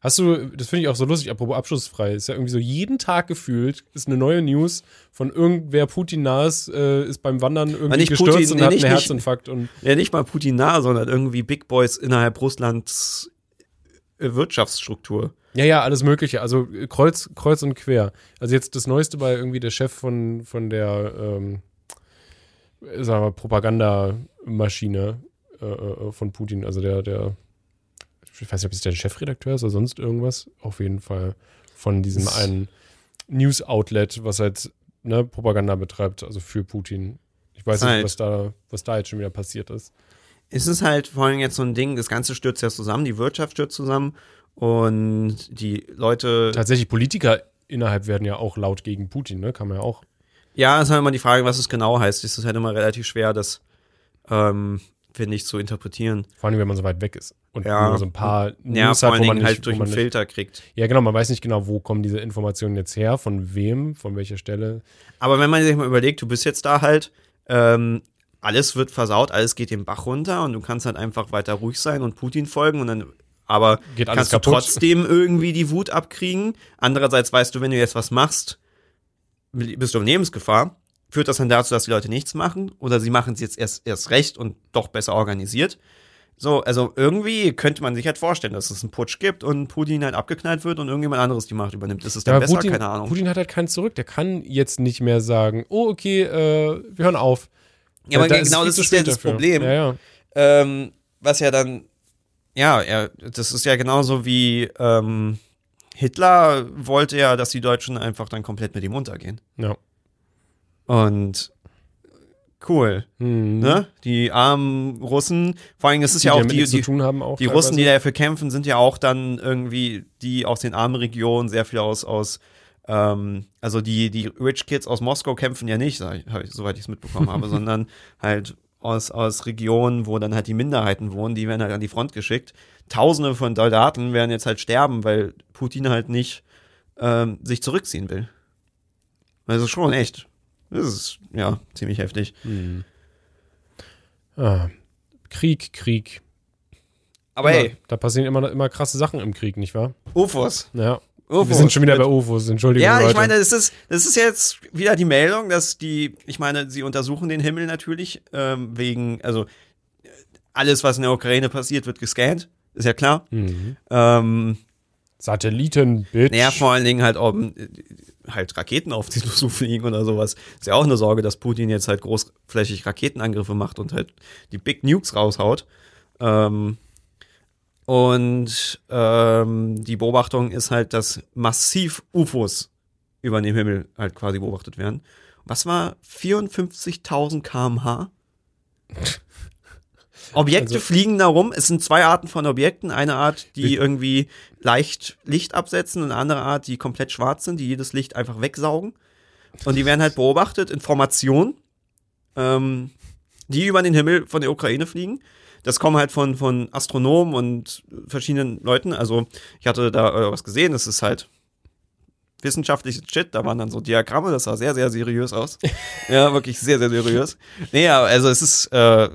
Hast du, das finde ich auch so lustig, apropos abschussfrei, ist ja irgendwie so jeden Tag gefühlt, ist eine neue News von irgendwer Putin nahes, äh, ist beim Wandern irgendwie gestürzt Putin, und nee, hat nicht- einen Herzinfarkt und Ja, nicht mal Putin nah, sondern irgendwie Big Boys innerhalb Russlands Wirtschaftsstruktur. Ja, ja, alles Mögliche. Also äh, kreuz, kreuz und quer. Also jetzt das Neueste war irgendwie der Chef von, von der, ähm, sagen wir, Propagandamaschine äh, äh, von Putin. Also der, der, ich weiß nicht, ob es der Chefredakteur ist oder sonst irgendwas. Auf jeden Fall von diesem Das- einen News-Outlet, was halt ne, Propaganda betreibt, also für Putin. Ich weiß nicht, Halt. was da, was da jetzt schon wieder passiert ist. Es ist halt vor allem jetzt so ein Ding, das Ganze stürzt ja zusammen, die Wirtschaft stürzt zusammen und die Leute. Tatsächlich Politiker innerhalb werden ja auch laut gegen Putin, ne? Kann man ja auch. Ja, es ist halt immer die Frage, was es genau heißt. Es ist halt immer relativ schwer, das, ähm, finde ich, zu interpretieren. Vor allem, wenn man so weit weg ist. Und Ja. nur so ein paar Ja, News vor hat, wo man nicht, halt durch einen nicht, Filter kriegt. Ja, genau, man weiß nicht genau, wo kommen diese Informationen jetzt her, von wem, von welcher Stelle. Aber wenn man sich mal überlegt, du bist jetzt da halt, ähm, alles wird versaut, alles geht den Bach runter und du kannst halt einfach weiter ruhig sein und Putin folgen und dann, aber kannst du kaputt. trotzdem irgendwie die Wut abkriegen. Andererseits weißt du, wenn du jetzt was machst, bist du in Lebensgefahr. Führt das dann dazu, dass die Leute nichts machen oder sie machen es jetzt erst, erst recht und doch besser organisiert? So, also irgendwie könnte man sich halt vorstellen, dass es einen Putsch gibt und Putin halt abgeknallt wird und irgendjemand anderes die Macht übernimmt. Ist es dann Ja, besser? Putin, Keine Ahnung. Putin hat halt keinen zurück. Der kann jetzt nicht mehr sagen, oh, okay, äh, wir hören auf. Ja, aber Da es genau viel das ist ja das dafür. Problem. Ja, ja. Ähm, was ja dann, ja, er, das ist ja genauso wie ähm, Hitler wollte ja, dass die Deutschen einfach dann komplett mit ihm untergehen. ja. Und cool, Hm. ne? Die armen Russen, vor allem ist es ja auch die, die, auch. die Russen, die dafür kämpfen, sind ja auch dann irgendwie die aus den armen Regionen sehr viel aus, aus ähm, also die, die Rich Kids aus Moskau kämpfen ja nicht, ich, ich, soweit ich es mitbekommen habe, sondern halt aus, aus Regionen, wo dann halt die Minderheiten wohnen, die werden halt an die Front geschickt. Tausende von Soldaten werden jetzt halt sterben, weil Putin halt nicht ähm, sich zurückziehen will. Also schon echt. Das ist ja ziemlich heftig. Hm. Ah. Krieg, Krieg. Aber Immer- hey, Da passieren immer, immer krasse Sachen im Krieg, nicht wahr? UFOs. Ja. UFOs. Wir sind schon wieder bei UFOs, Entschuldigung. Ja, Leute. ich meine, es ist, das ist jetzt wieder die Meldung, dass die, ich meine, sie untersuchen den Himmel natürlich, ähm, wegen, also alles, was in der Ukraine passiert, wird gescannt, ist ja klar. Mhm. Ähm, Satelliten, Bitch. naja, vor allen Dingen halt, ob äh, halt Raketen auf die zu fliegen oder sowas. Ist ja auch eine Sorge, dass Putin jetzt halt großflächig Raketenangriffe macht und halt die Big Nukes raushaut. Ähm, Und ähm, die Beobachtung ist halt, dass massiv UFOs über dem Himmel halt quasi beobachtet werden. Was war 54.000 kmh? Objekte Also- fliegen da rum. Es sind zwei Arten von Objekten. Eine Art, die irgendwie leicht Licht absetzen und eine andere Art, die komplett schwarz sind, die jedes Licht einfach wegsaugen. Und die werden halt beobachtet in Formation, ähm, die über den Himmel von der Ukraine fliegen. Das kommen halt von, von Astronomen und verschiedenen Leuten. Also ich hatte da äh, was gesehen, das ist halt wissenschaftliches Shit, da waren dann so Diagramme, das sah sehr, sehr seriös aus. ja, wirklich sehr, sehr seriös. Nee, also es ist, äh,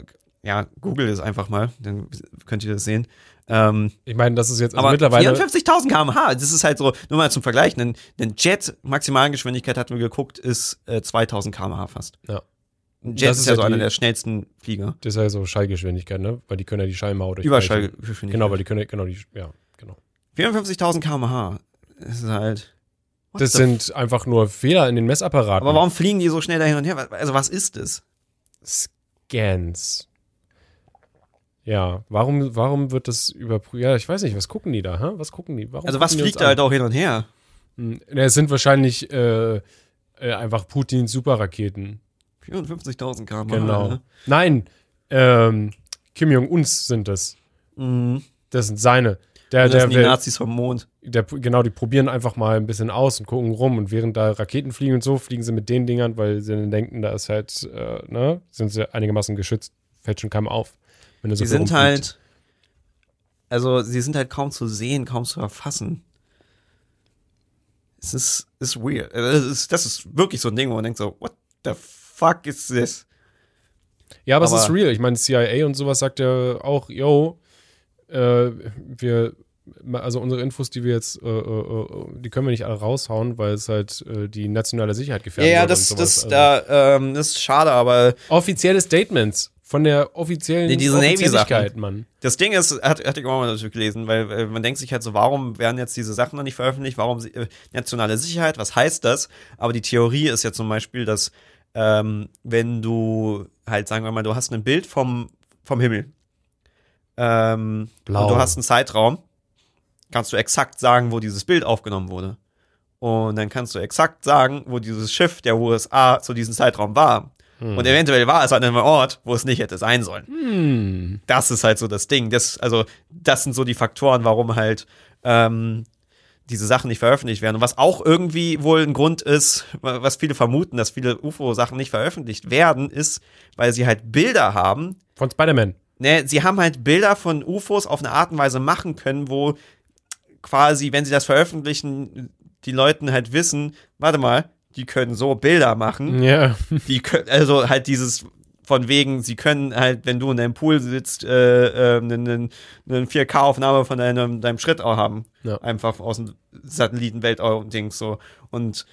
ja, Google es einfach mal, dann könnt ihr das sehen. Ähm, Ich meine, das ist jetzt also aber mittlerweile. 54.000 km/h, das ist halt so, nur mal zum Vergleich, ein, ein Jet, Maximalgeschwindigkeit hatten wir geguckt, ist äh, 2000 km/h fast. Ja. Ein Jet Das ist, ja so einer die- der schnellsten Flieger. Das ist ja so Schallgeschwindigkeit, ne? Weil die können ja die Schallmauer durch. Überschallgeschwindigkeit. Genau, weil die können ja, genau, die, ja, genau. 54.000 km/h. Das ist halt. Das sind einfach nur Fehler in den Messapparaten. Aber warum fliegen die so schnell da hin und her? Also was ist das? Scans. Ja, warum, warum wird das überprüft? Ja, ich weiß nicht, was gucken die da? Hä? Was gucken die? Warum Also was fliegt da halt auch hin und her? Hm, Es sind wahrscheinlich äh, äh, einfach Putins Superraketen. 54.000 km/h. Genau. ne? Nein, ähm, Kim Jong-uns sind das. Mhm. Das sind seine. Der, Das der, sind die Nazis vom Mond. der, genau, die probieren einfach mal ein bisschen aus und gucken rum. Und während da Raketen fliegen und so, fliegen sie mit den Dingern, weil sie dann denken, da ist halt, äh, ne, sind sie einigermaßen geschützt, fällt schon keinem auf. Wenn so viel sind rumfliegt. halt, also sie sind halt kaum zu sehen, kaum zu erfassen. Es ist, ist weird. Das ist, das ist wirklich so ein Ding, wo man denkt so, what the fuck is this? Ja, aber, es Aber- ist real. Ich meine, CIA und sowas sagt ja auch, yo, äh, wir, also unsere Infos, die wir jetzt, äh, äh, äh, die können wir nicht alle raushauen, weil es halt äh, die nationale Sicherheit Ja, gefährdet. ja, das, das, da, ähm, das ist schade, aber Offizielle Statements von der offiziellen Nee, diese Navy-Sachen. Mann. das Ding ist, hat, hatte ich auch mal natürlich gelesen, weil, weil man denkt sich halt so, warum werden jetzt diese Sachen noch nicht veröffentlicht? Warum äh, nationale Sicherheit? Was heißt das? Aber die Theorie ist ja zum Beispiel, dass ähm, wenn du halt, sagen wir mal, du hast ein Bild vom, vom Himmel ähm, Blau. und du hast einen Zeitraum, kannst du exakt sagen, wo dieses Bild aufgenommen wurde. Und dann kannst du exakt sagen, wo dieses Schiff der USA zu diesem Zeitraum war. Und eventuell war es an einem Ort, wo es nicht hätte sein sollen Hm. das ist halt so das Ding. Das, also, das sind so die Faktoren, warum halt ähm, diese Sachen nicht veröffentlicht werden. Und was auch irgendwie wohl ein Grund ist, wa- was viele vermuten, dass viele UFO-Sachen nicht veröffentlicht werden, ist, weil sie halt Bilder haben. Von Spider-Man. Ne, sie haben halt Bilder von UFOs auf eine Art und Weise machen können, wo quasi, wenn sie das veröffentlichen, die Leuten halt wissen, warte mal, die können so Bilder machen Ja. die können, also halt dieses von wegen, sie können halt, wenn du in deinem Pool sitzt, äh, äh, eine, eine, eine 4K-Aufnahme von deinem, deinem Schritt auch haben. Ja. Einfach aus dem Satelliten-Weltall-Dings so. Und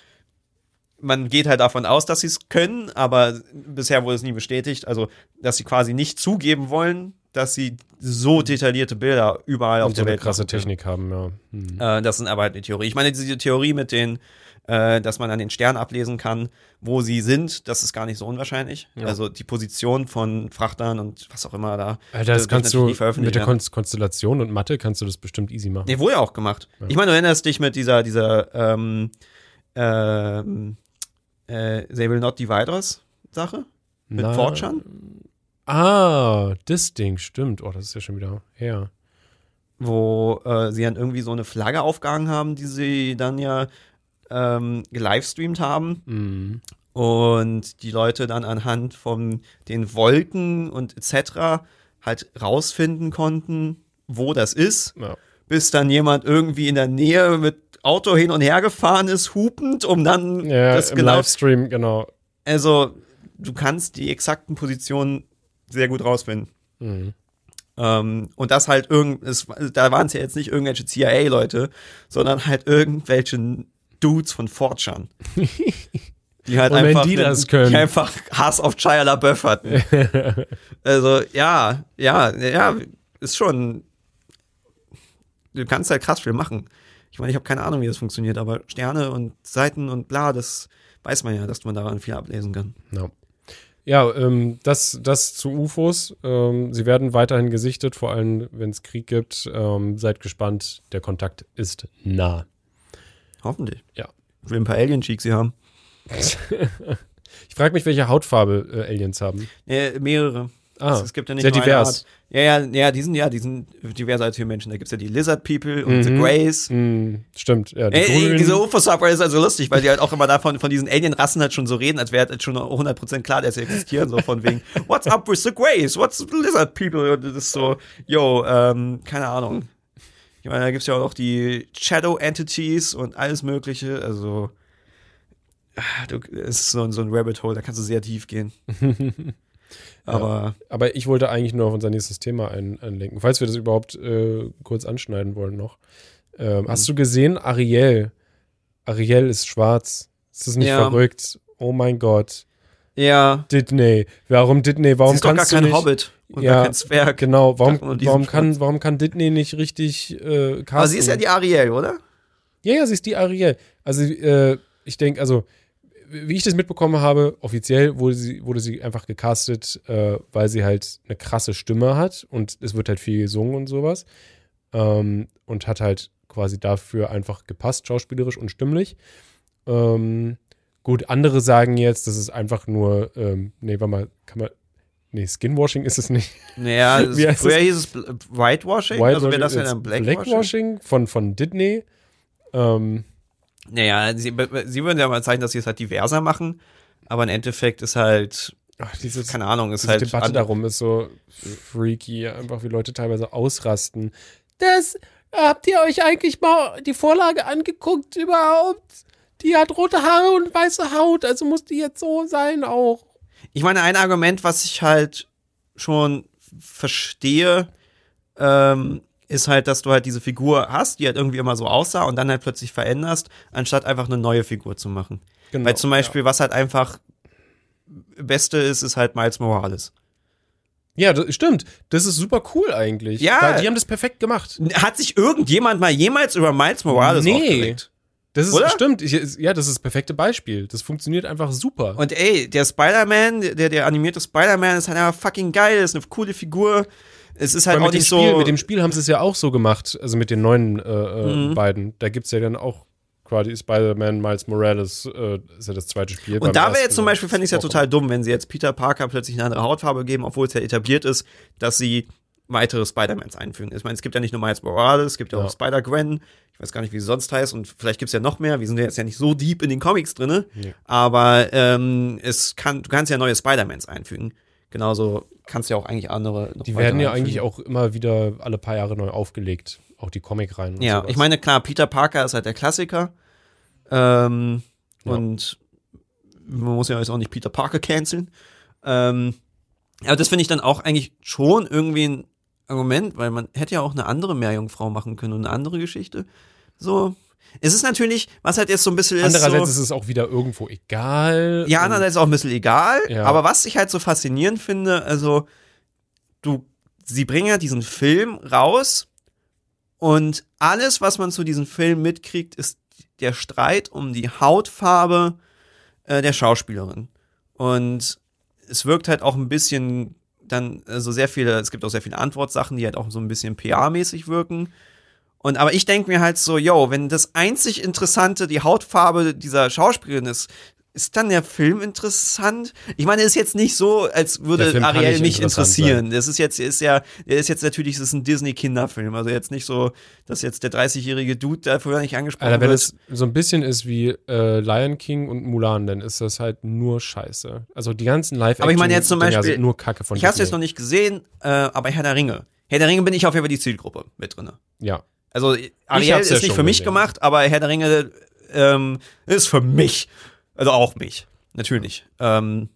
man geht halt davon aus, dass sie es können, aber bisher wurde es nie bestätigt. Also, dass sie quasi nicht zugeben wollen, dass sie so detaillierte Bilder überall auf Und so der eine Welt krasse machen können. Technik haben, ja. Hm. Äh, das sind aber halt eine Theorie. Ich meine, diese Theorie mit den, äh, dass man an den Sternen ablesen kann, wo sie sind, das ist gar nicht so unwahrscheinlich. Ja. Also die Position von Frachtern und was auch immer da. Alter, das kannst du mit der. Kon Konstellation und Mathe kannst du das bestimmt easy machen. Nee, wurde ja auch gemacht. Ich meine, du erinnerst dich mit dieser, dieser, ähm, ähm, äh, They Will Not Divide Us Sache? Mit Na, Fortran? Ah, das Ding, stimmt. Oh, das ist ja schon wieder her. Wo äh, sie dann irgendwie so eine Flagge aufgehangen haben, die sie dann ja ähm, gelivestreamt haben. Mhm. und die Leute dann anhand von den Wolken und etc. halt rausfinden konnten, wo das ist, Ja. bis dann jemand irgendwie in der Nähe mit Auto hin und her gefahren ist, hupend, um dann Ja, das im genau. Livestream, genau. Also, du kannst die exakten Positionen sehr gut rausfinden. Mhm. Ähm, und das halt irgend, es, da waren es ja jetzt nicht irgendwelche CIA-Leute, sondern halt irgendwelche Dudes von Fortran. Die halt Und einfach, die das können. die einfach Hass auf Shia LaBeouf hatten. also, ja, ja, ja, ist schon, du kannst halt krass viel machen. Ich meine, ich habe keine Ahnung, wie das funktioniert, aber Sterne und Seiten und bla, das weiß man ja, dass man daran viel ablesen kann. Ja. Ja, ähm, das, das zu UFOs. Ähm, sie werden weiterhin gesichtet, vor allem wenn es Krieg gibt. Ähm, seid gespannt, der Kontakt ist nah. Hoffentlich. Ja. Ich will ein paar Alien-Cheeks hier haben. Ich frage mich, welche Hautfarbe äh, Aliens haben. Ja, mehrere. Ah, es, es gibt ja nicht sehr divers. Art. Ja, ja, ja, die sind ja, die sind diverser als wir Menschen. Da gibt's ja die Lizard People und The Mhm. Greys. Hm, stimmt, ja. Die Ey, ey, Grünen. diese UFO-Subway ist also lustig, weil die halt auch immer davon von diesen Alien-Rassen halt schon so reden, als wäre halt schon 100% klar, dass sie existieren, so von wegen, what's up with the Greys, what's the Lizard People? Und das ist so, yo, ähm, keine Ahnung. Ich meine, da gibt's ja auch noch die Shadow Entities und alles mögliche, also ah, es ist so, ein- so ein Rabbit Hole, da kannst du sehr tief gehen. Aber Aber ich wollte eigentlich nur auf unser nächstes Thema ein, einlenken, falls wir das überhaupt äh, kurz anschneiden wollen noch. Ähm, Hast Mhm. du gesehen, Ariel? Ariel ist schwarz. Ist das nicht Ja. verrückt? Oh mein Gott. ja, Disney. Warum Disney? Warum sie ist doch gar kannst kein du nicht, Hobbit und Ja, kein Zwerg. Genau, warum, warum, kann, Schwarz. warum kann Disney nicht richtig äh, casten? Aber sie ist ja die Ariel, oder? Ja, ja, sie ist die Ariel. Also, äh, ich denke, also, wie ich das mitbekommen habe, offiziell wurde sie, wurde sie einfach gecastet, äh, weil sie halt eine krasse Stimme hat und es wird halt viel gesungen und sowas. Ähm, und hat halt quasi dafür einfach gepasst, schauspielerisch und stimmlich. Ähm, gut, andere sagen jetzt, das ist einfach nur, ähm, nee, warte mal, kann man, nee, Skinwashing ist es nicht. Naja, heißt früher hieß es Whitewashing, also wäre das ja dann Blackwashing. Blackwashing von, von Disney. Ähm, Naja, sie, sie würden ja mal zeigen, dass sie es halt diverser machen, aber im Endeffekt ist halt, ach, dieses, keine Ahnung, ist Diese halt Debatte an- darum ist so freaky, einfach wie Leute teilweise ausrasten. Das habt ihr euch eigentlich mal die Vorlage angeguckt überhaupt? Die hat rote Haare und weiße Haut, also muss die jetzt so sein auch. Ich meine, ein Argument, was ich halt schon verstehe, ähm, ist halt, dass du halt diese Figur hast, die halt irgendwie immer so aussah und dann halt plötzlich veränderst, anstatt einfach eine neue Figur zu machen. Genau, Weil zum Beispiel, was halt einfach Beste ist, ist halt Miles Morales. Ja, das, stimmt. Das ist super cool eigentlich. Ja. Weil die haben das perfekt gemacht. Hat sich irgendjemand mal jemals über Miles Morales Nee. aufgeregt? Das ist Oder? stimmt. Ich, ja, das ist das perfekte Beispiel. Das funktioniert einfach super. Und ey, der Spider-Man, der, der animierte Spider-Man ist halt einfach fucking geil, ist eine coole Figur. Es ist halt Weil auch nicht Spiel, so. mit dem Spiel haben sie es ja auch so gemacht, also mit den neuen äh, äh, Mhm. beiden. Da gibt es ja dann auch quasi Spider-Man, Miles Morales, äh, ist ja das zweite Spiel. Und da wäre jetzt zum Beispiel, fände ich es ja total dumm, wenn sie jetzt Peter Parker plötzlich eine andere Hautfarbe geben, obwohl es ja etabliert ist, dass sie weitere Spider-Mans einfügen. Ich meine, es gibt ja nicht nur Miles Morales, es gibt ja, Ja. auch Spider-Gwen. Ich weiß gar nicht, wie sie sonst heißt und vielleicht gibt es ja noch mehr. Wir sind ja jetzt ja nicht so deep in den Comics drinne, Nee. aber ähm, es kann, du kannst ja neue Spider-Mans einfügen. Genauso kannst du ja auch eigentlich andere. noch Die werden ja einfügen. eigentlich auch immer wieder alle paar Jahre neu aufgelegt. Auch die Comic-Reihen. Ja, sowas. ich meine, klar, Peter Parker ist halt der Klassiker. Ähm, Ja. Und man muss ja jetzt auch nicht Peter Parker canceln. Ähm, aber das finde ich dann auch eigentlich schon irgendwie ein Argument, weil man hätte ja auch eine andere Meerjungfrau machen können und eine andere Geschichte. So. Es ist natürlich, was halt jetzt so ein bisschen ist. Andererseits so, ist es auch wieder irgendwo egal. ja, andererseits auch ein bisschen egal. Ja. Aber was ich halt so faszinierend finde, also du, sie bringen ja diesen Film raus und alles, was man zu diesem Film mitkriegt, ist der Streit um die Hautfarbe äh, der Schauspielerin. Und es wirkt halt auch ein bisschen dann, also sehr viele, es gibt auch sehr viele Antwortsachen, die halt auch so ein bisschen PR-mäßig wirken. Und aber ich denke mir halt so, yo, wenn das einzig Interessante die Hautfarbe dieser Schauspielerin ist, ist dann der Film interessant? Ich meine, es ist jetzt nicht so, als würde Ariel mich interessieren. Das ist jetzt, ist ja, der ist jetzt natürlich, das ist ein Disney-Kinderfilm. Also jetzt nicht so, dass jetzt der 30-jährige Dude dafür nicht angesprochen Alter, wenn wird. es so ein bisschen ist wie äh, Lion King und Mulan, dann ist das halt nur Scheiße. Also die ganzen live Aber ich meine jetzt zum Beispiel- sind nur Kacke von Ich habe es jetzt noch nicht gesehen, äh, aber Herr der Ringe. Herr der Ringe bin ich auf jeden Fall die Zielgruppe mit drinne. Ja. Also Ariel ist ja nicht für mich gesehen. gemacht, aber Herr der Ringe ähm, ist für mich. Also auch mich. Natürlich. Ähm,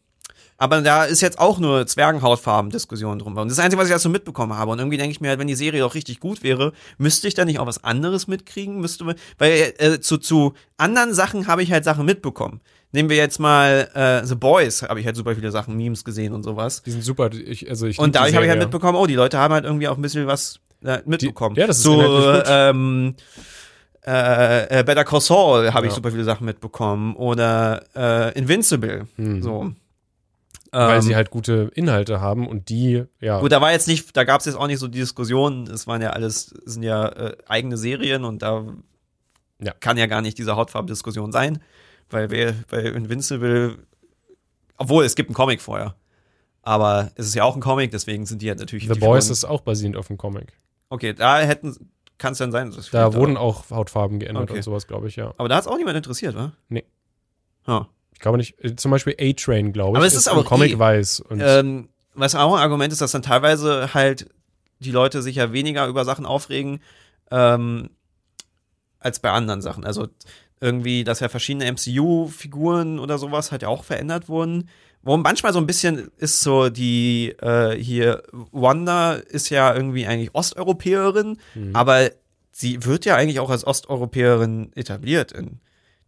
aber da ist jetzt auch nur Zwergenhautfarben-Diskussion drum. Und das Einzige, was ich dazu mitbekommen habe. Und irgendwie denke ich mir halt, wenn die Serie doch richtig gut wäre, müsste ich da nicht auch was anderes mitkriegen? Müsste man, weil äh, zu, zu anderen Sachen habe ich halt Sachen mitbekommen. Nehmen wir jetzt mal äh, The Boys, habe ich halt super viele Sachen, Memes gesehen und sowas. Die sind super. Ich, also ich Und die dadurch habe ich halt mitbekommen, oh, die Leute haben halt irgendwie auch ein bisschen was äh, mitbekommen. ja, das ist so, ähm, äh, äh, Better Call Saul habe ich Ja. super viele Sachen mitbekommen. Oder äh, Invincible. Hm. So. weil Ähm, sie halt gute Inhalte haben und die, ja. Gut, da war jetzt nicht, da gab es jetzt auch nicht so die Diskussion, es waren ja alles, es sind ja äh, eigene Serien und da Ja. kann ja gar nicht diese Hautfarbdiskussion sein, weil wer bei Invincible, obwohl es gibt einen Comic vorher, aber es ist ja auch ein Comic, deswegen sind die ja natürlich The Boys Figuren- ist auch basierend auf dem Comic. Okay, da hätten, kann es dann sein, dass Da wurden auch, auch Hautfarben geändert Okay. und sowas, glaube ich, ja. aber da hat es auch niemand interessiert, wa? Nee. Ha. Ich glaube nicht, äh, zum Beispiel A-Train, glaube ich. Aber es ist im auch Comic eh- weiß. Und Ähm, was auch ein Argument ist, dass dann teilweise halt die Leute sich ja weniger über Sachen aufregen ähm, als bei anderen Sachen. Also irgendwie, dass ja verschiedene MCU-Figuren oder sowas halt ja auch verändert wurden. Wo manchmal so ein bisschen ist so die äh, hier Wanda ist ja irgendwie eigentlich Osteuropäerin, Mhm. aber sie wird ja eigentlich auch als Osteuropäerin etabliert. In,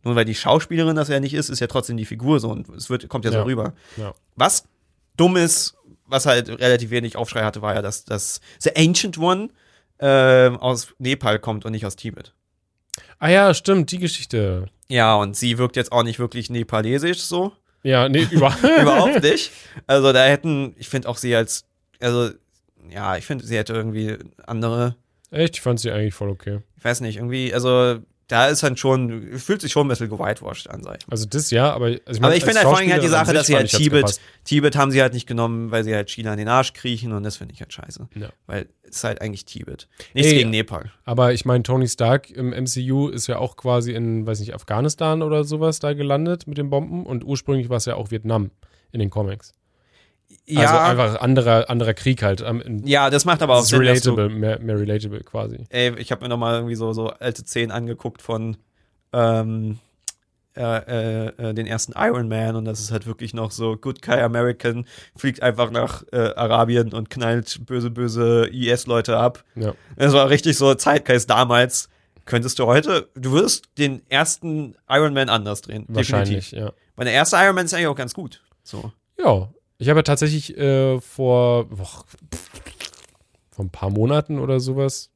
nur weil die Schauspielerin das ja nicht ist, ist ja trotzdem die Figur so und es wird, kommt ja so Ja. rüber. Ja. Was dumm ist, was halt relativ wenig Aufschrei hatte, war ja, dass das The Ancient One ähm, aus Nepal kommt und nicht aus Tibet. Ah ja, stimmt, die Geschichte. Ja, und sie wirkt jetzt auch nicht wirklich nepalesisch so. Ja, nee, über Überhaupt nicht. Also da hätten, ich finde auch sie als, also ja, ich finde, sie hätte irgendwie andere, Echt, ich fand sie eigentlich voll okay. ich weiß nicht, irgendwie, also da ist dann schon, fühlt sich schon ein bisschen gewhitewashed an sein. Also das ja, aber also ich Aber ich finde halt vor allem halt die Sache, dass sie halt Tibet. Tibet haben sie halt nicht genommen, weil sie halt China in den Arsch kriechen und das finde ich halt scheiße. Ja. Weil es ist halt eigentlich Tibet. Nichts Ey, gegen Nepal. Aber ich meine, Tony Stark im MCU ist ja auch quasi in, weiß nicht, Afghanistan oder sowas da gelandet mit den Bomben und ursprünglich war es ja auch Vietnam in den Comics. Ja, Also einfach anderer, anderer Krieg halt. ähm, ja, das macht aber auch Sinn, dass du, relatable, mehr, mehr relatable quasi. ey, ich habe mir noch mal irgendwie so, so alte Szenen angeguckt von ähm, äh, äh, äh, den ersten Iron Man und das ist halt wirklich noch so Good Guy American fliegt einfach nach äh, Arabien und knallt böse, böse IS-Leute ab. Ja. Das war richtig so Zeitgeist damals. Könntest du heute, du würdest den ersten Iron Man anders drehen. Wahrscheinlich, Definitiv. ja. Weil der erste Iron Man ist eigentlich auch ganz gut. So. Ja, ich habe ja tatsächlich äh, vor, boah, vor ein paar Monaten oder sowas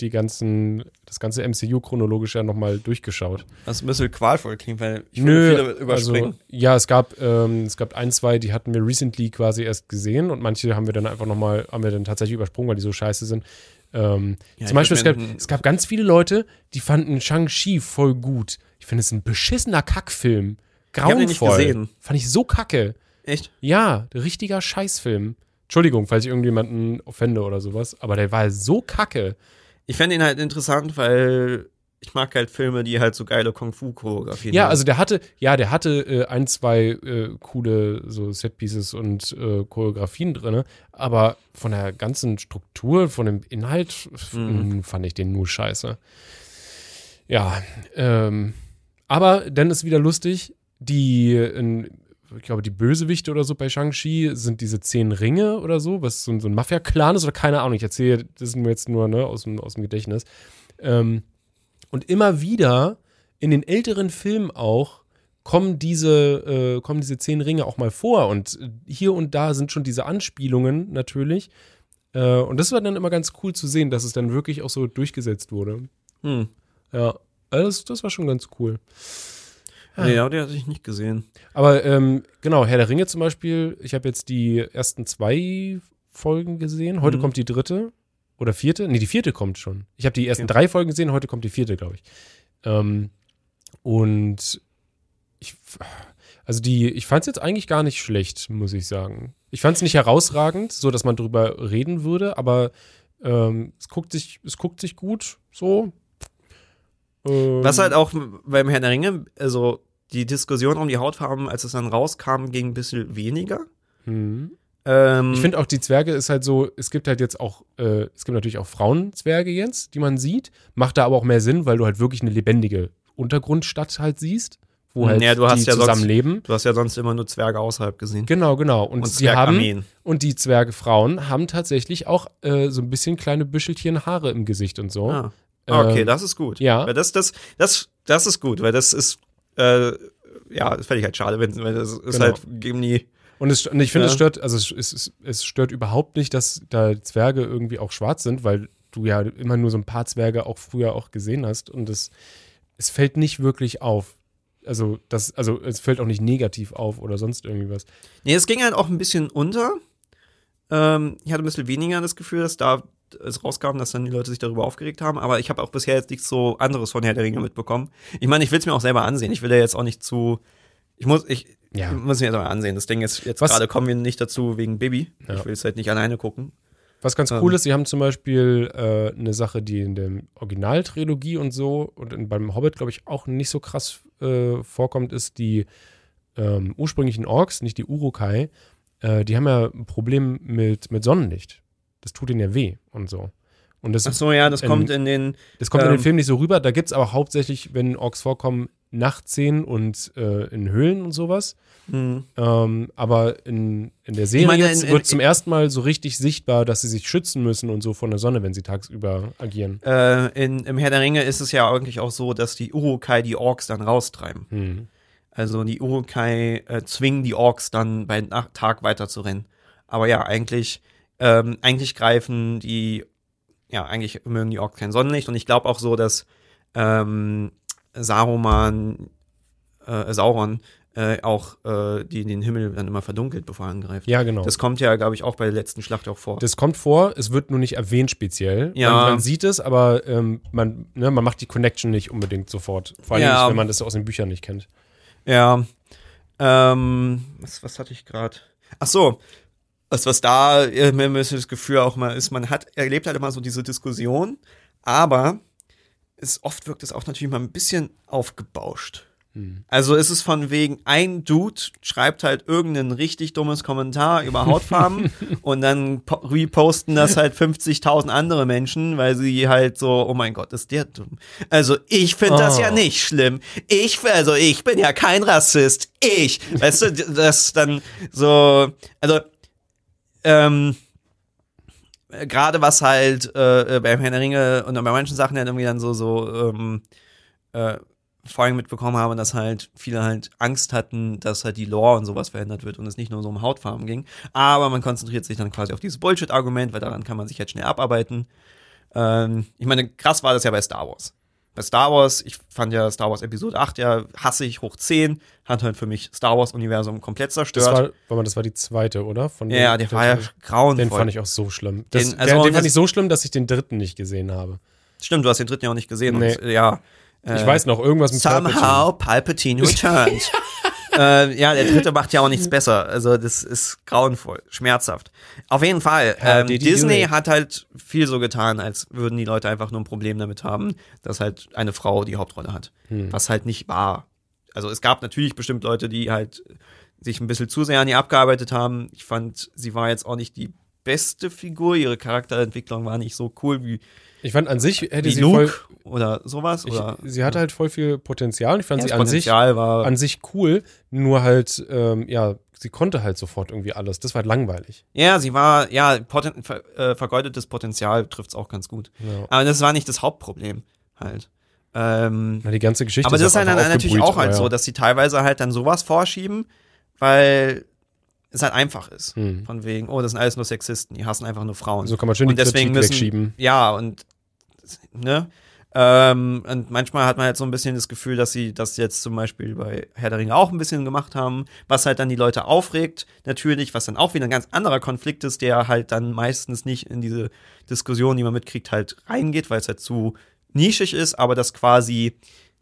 die ganzen, das ganze MCU chronologisch ja nochmal durchgeschaut. Was ein bisschen qualvoll klingt, weil ich Nö, viele überspringen. Also, ja, es gab, ähm, es gab ein, zwei, die hatten wir recently quasi erst gesehen und manche haben wir dann einfach nochmal, haben wir dann tatsächlich übersprungen, weil die so scheiße sind. Ähm, Ja, zum ich Beispiel, es gab, es gab ganz viele Leute, die fanden Shang-Chi voll gut. Ich finde es ein beschissener Kackfilm. hab den nicht Grauenvoll. gesehen. Fand ich so kacke. Echt? Ja, richtiger Scheißfilm. Entschuldigung, falls ich irgendjemanden offende oder sowas, aber der war so kacke. Ich fände ihn halt interessant, weil ich mag halt Filme, die halt so geile Kung-Fu-Choreografien Ja, haben. also der hatte, ja, der hatte äh, ein, zwei äh, coole so Setpieces und äh, Choreografien drin, aber von der ganzen Struktur, von dem Inhalt Mhm. mh, fand ich den nur scheiße. Ja, ähm, aber dann ist wieder lustig, die, in, ich glaube, die Bösewichte oder so bei Shang-Chi sind diese zehn Ringe oder so, was so, ein- so ein Mafia-Clan ist oder keine Ahnung, ich erzähle das mir jetzt nur ne, aus, dem, aus dem Gedächtnis. Ähm, und immer wieder in den älteren Filmen auch kommen diese, äh, kommen diese zehn Ringe auch mal vor. Und hier und da sind schon diese Anspielungen natürlich. Äh, und das war dann immer ganz cool zu sehen, dass es dann wirklich auch so durchgesetzt wurde. Hm. Ja, also das, das war schon ganz cool. Nee, ja, den hatte ich nicht gesehen. Aber ähm, genau, Herr der Ringe zum Beispiel, ich habe jetzt die ersten zwei Folgen gesehen. Heute Mhm. kommt die dritte oder vierte. Nee, die vierte kommt schon. Ich habe die ersten Okay. drei Folgen gesehen, heute kommt die vierte, glaube ich. Ähm, und ich, also die, ich fand es jetzt eigentlich gar nicht schlecht, muss ich sagen. Ich fand es nicht herausragend, so dass man drüber reden würde, aber ähm, es guckt sich, es guckt sich gut, so. Ähm, Was halt auch beim Herrn der Ringe, also die Diskussion um die Hautfarben, als es dann rauskam, ging ein bisschen weniger. Mhm. Ähm, Ich finde auch, die Zwerge ist halt so, es gibt halt jetzt auch, äh, es gibt natürlich auch Frauenzwerge jetzt, die man sieht. Macht da aber auch mehr Sinn, weil du halt wirklich eine lebendige Untergrundstadt halt siehst, wo halt Ja, du hast die ja sonst- zusammenleben. du hast ja sonst immer nur Zwerge außerhalb gesehen. Genau, genau. Und, Und sie haben, und die Zwergefrauen haben tatsächlich auch äh, so ein bisschen kleine Büschelchen Haare im Gesicht und so. Ah. Okay, Ähm, das ist gut. ja. Weil das, das, das, das ist gut, weil das ist, äh, ja, das fände ich halt schade, wenn, ist Genau. halt gegen die, Und, es, und ich finde, Ja. es stört, also es, es, es stört überhaupt nicht, dass da Zwerge irgendwie auch schwarz sind, weil du ja immer nur so ein paar Zwerge auch früher auch gesehen hast und es, es fällt nicht wirklich auf. also das, also es fällt auch nicht negativ auf oder sonst irgendwie was. Nee, es ging halt auch ein bisschen unter. Ähm, ich hatte ein bisschen weniger das Gefühl, dass da es rauskam, dass dann die Leute sich darüber aufgeregt haben, aber ich habe auch bisher jetzt nichts so anderes von Herr der Ringe mitbekommen. Ich meine, ich will es mir auch selber ansehen. Ich will ja jetzt auch nicht zu. Ich muss, ich, Ja. ich muss mir jetzt mal ansehen. Das Ding ist, jetzt gerade kommen wir nicht dazu wegen Bibi. Ja. Ich will es halt nicht alleine gucken. Was ganz Ähm. cool ist, sie haben zum Beispiel äh, eine Sache, die in der Originaltrilogie und so und in, beim Hobbit, glaube ich, auch nicht so krass äh, vorkommt, ist die ähm, ursprünglichen Orks, nicht die Urukai, äh, die haben ja ein Problem mit, mit Sonnenlicht. Das tut ihnen ja weh und so. Und das, Ach so, ja, das Ähm, kommt in den. das kommt in ähm, den Film nicht so rüber. Da gibt es aber hauptsächlich, wenn Orks vorkommen, Nachtszenen und äh, in Höhlen und sowas. Hm. Ähm, aber in, in der Serie meine, jetzt in- wird in- zum ersten Mal so richtig sichtbar, dass sie sich schützen müssen und so von der Sonne, wenn sie tagsüber agieren. Äh, in, Im Herr der Ringe ist es ja eigentlich auch so, dass die Urukai die Orks dann raustreiben. Hm. Also die Urukai äh, zwingen die Orks dann bei Nacht, Tag weiter zu rennen. Aber ja, eigentlich, ähm, eigentlich greifen die, ja, eigentlich mögen die Orks kein Sonnenlicht. Und ich glaube auch so, dass ähm, Saruman, äh, Sauron äh, auch äh, die, den Himmel dann immer verdunkelt, bevor er angreift. Ja, genau. Das kommt ja, glaube ich, auch bei der letzten Schlacht auch vor. Das kommt vor, es wird nur nicht erwähnt speziell. Ja. Man, man sieht es, aber ähm, man, ne, man macht die Connection nicht unbedingt sofort. Vor allem Ja. nicht, wenn man das aus den Büchern nicht kennt. Ja. Ähm, was, was hatte ich gerade? Ach so. Was, was da äh, mir ein bisschen das Gefühl auch mal ist, man hat, erlebt halt immer so diese Diskussion, aber es, oft wirkt es auch natürlich mal ein bisschen aufgebauscht. Also ist es von wegen, ein Dude schreibt halt irgendein richtig dummes Kommentar über Hautfarben und dann po- reposten das halt 50.000 andere Menschen, weil sie halt so, oh mein Gott, ist der dumm. Also ich finde das ja Oh. nicht schlimm. Ich, also ich bin ja kein Rassist. Ich. Weißt du, das dann so, also, ähm, äh, gerade was halt äh, äh, beim Herrn der Ringe und bei manchen Sachen halt irgendwie dann so, so, ähm, äh, vor allem mitbekommen habe, dass halt viele halt Angst hatten, dass halt die Lore und sowas verändert wird und es nicht nur so um Hautfarben ging. Aber man konzentriert sich dann quasi auf dieses Bullshit-Argument, weil daran kann man sich halt schnell abarbeiten. Ähm, ich meine, krass war das ja bei Star Wars. Bei Star Wars, ich fand ja Star Wars Episode 8 ja hassig hoch 10, hat halt für mich Star Wars-Universum komplett zerstört. Das war, warte mal, das war die zweite, oder? Von ja, der war ja grauenvoll. Den fand ich auch so schlimm. Das, Den- also der, den fand ich so schlimm, dass ich den dritten nicht gesehen habe. Stimmt, du hast den dritten ja auch nicht gesehen. Nee. Und, ja. Ich äh, weiß noch, irgendwas mit Somehow Palpatine returned. äh, ja, der dritte macht ja auch nichts besser. Also das ist grauenvoll, schmerzhaft. Auf jeden Fall. Ja, Ähm, die- die- Disney hat halt viel so getan, als würden die Leute einfach nur ein Problem damit haben, dass halt eine Frau die Hauptrolle hat. Hm. Was halt nicht war. Also es gab natürlich bestimmt Leute, die halt sich ein bisschen zu sehr an ihr abgearbeitet haben. Ich fand, sie war jetzt auch nicht die beste Figur. Ihre Charakterentwicklung war nicht so cool wie, Ich fand an sich hätte wie sie Luke voll. oder sowas. Ich, oder, sie hatte halt voll viel Potenzial. Ich fand ja, sie an sich, war an sich cool, nur halt, ähm, ja, sie konnte halt sofort irgendwie alles. Das war halt langweilig. Ja, sie war, ja, poten ver äh, vergeudetes Potenzial trifft's auch ganz gut. Ja. Aber das war nicht das Hauptproblem halt. Ähm, Na, die ganze Geschichte aber das ist auch halt dann natürlich auch halt aber so, ja. dass sie teilweise halt dann sowas vorschieben, weil es halt einfach ist. Hm. Von wegen, oh, das sind alles nur Sexisten, die hassen einfach nur Frauen. So kann man schön die und deswegen Kritik müssen, wegschieben. Ja, und ne? Ähm, und manchmal hat man halt so ein bisschen das Gefühl, dass sie das jetzt zum Beispiel bei Herr der Ringe auch ein bisschen gemacht haben, was halt dann die Leute aufregt, natürlich, was dann auch wieder ein ganz anderer Konflikt ist, der halt dann meistens nicht in diese Diskussion, die man mitkriegt, halt reingeht, weil es halt zu nischig ist, aber dass quasi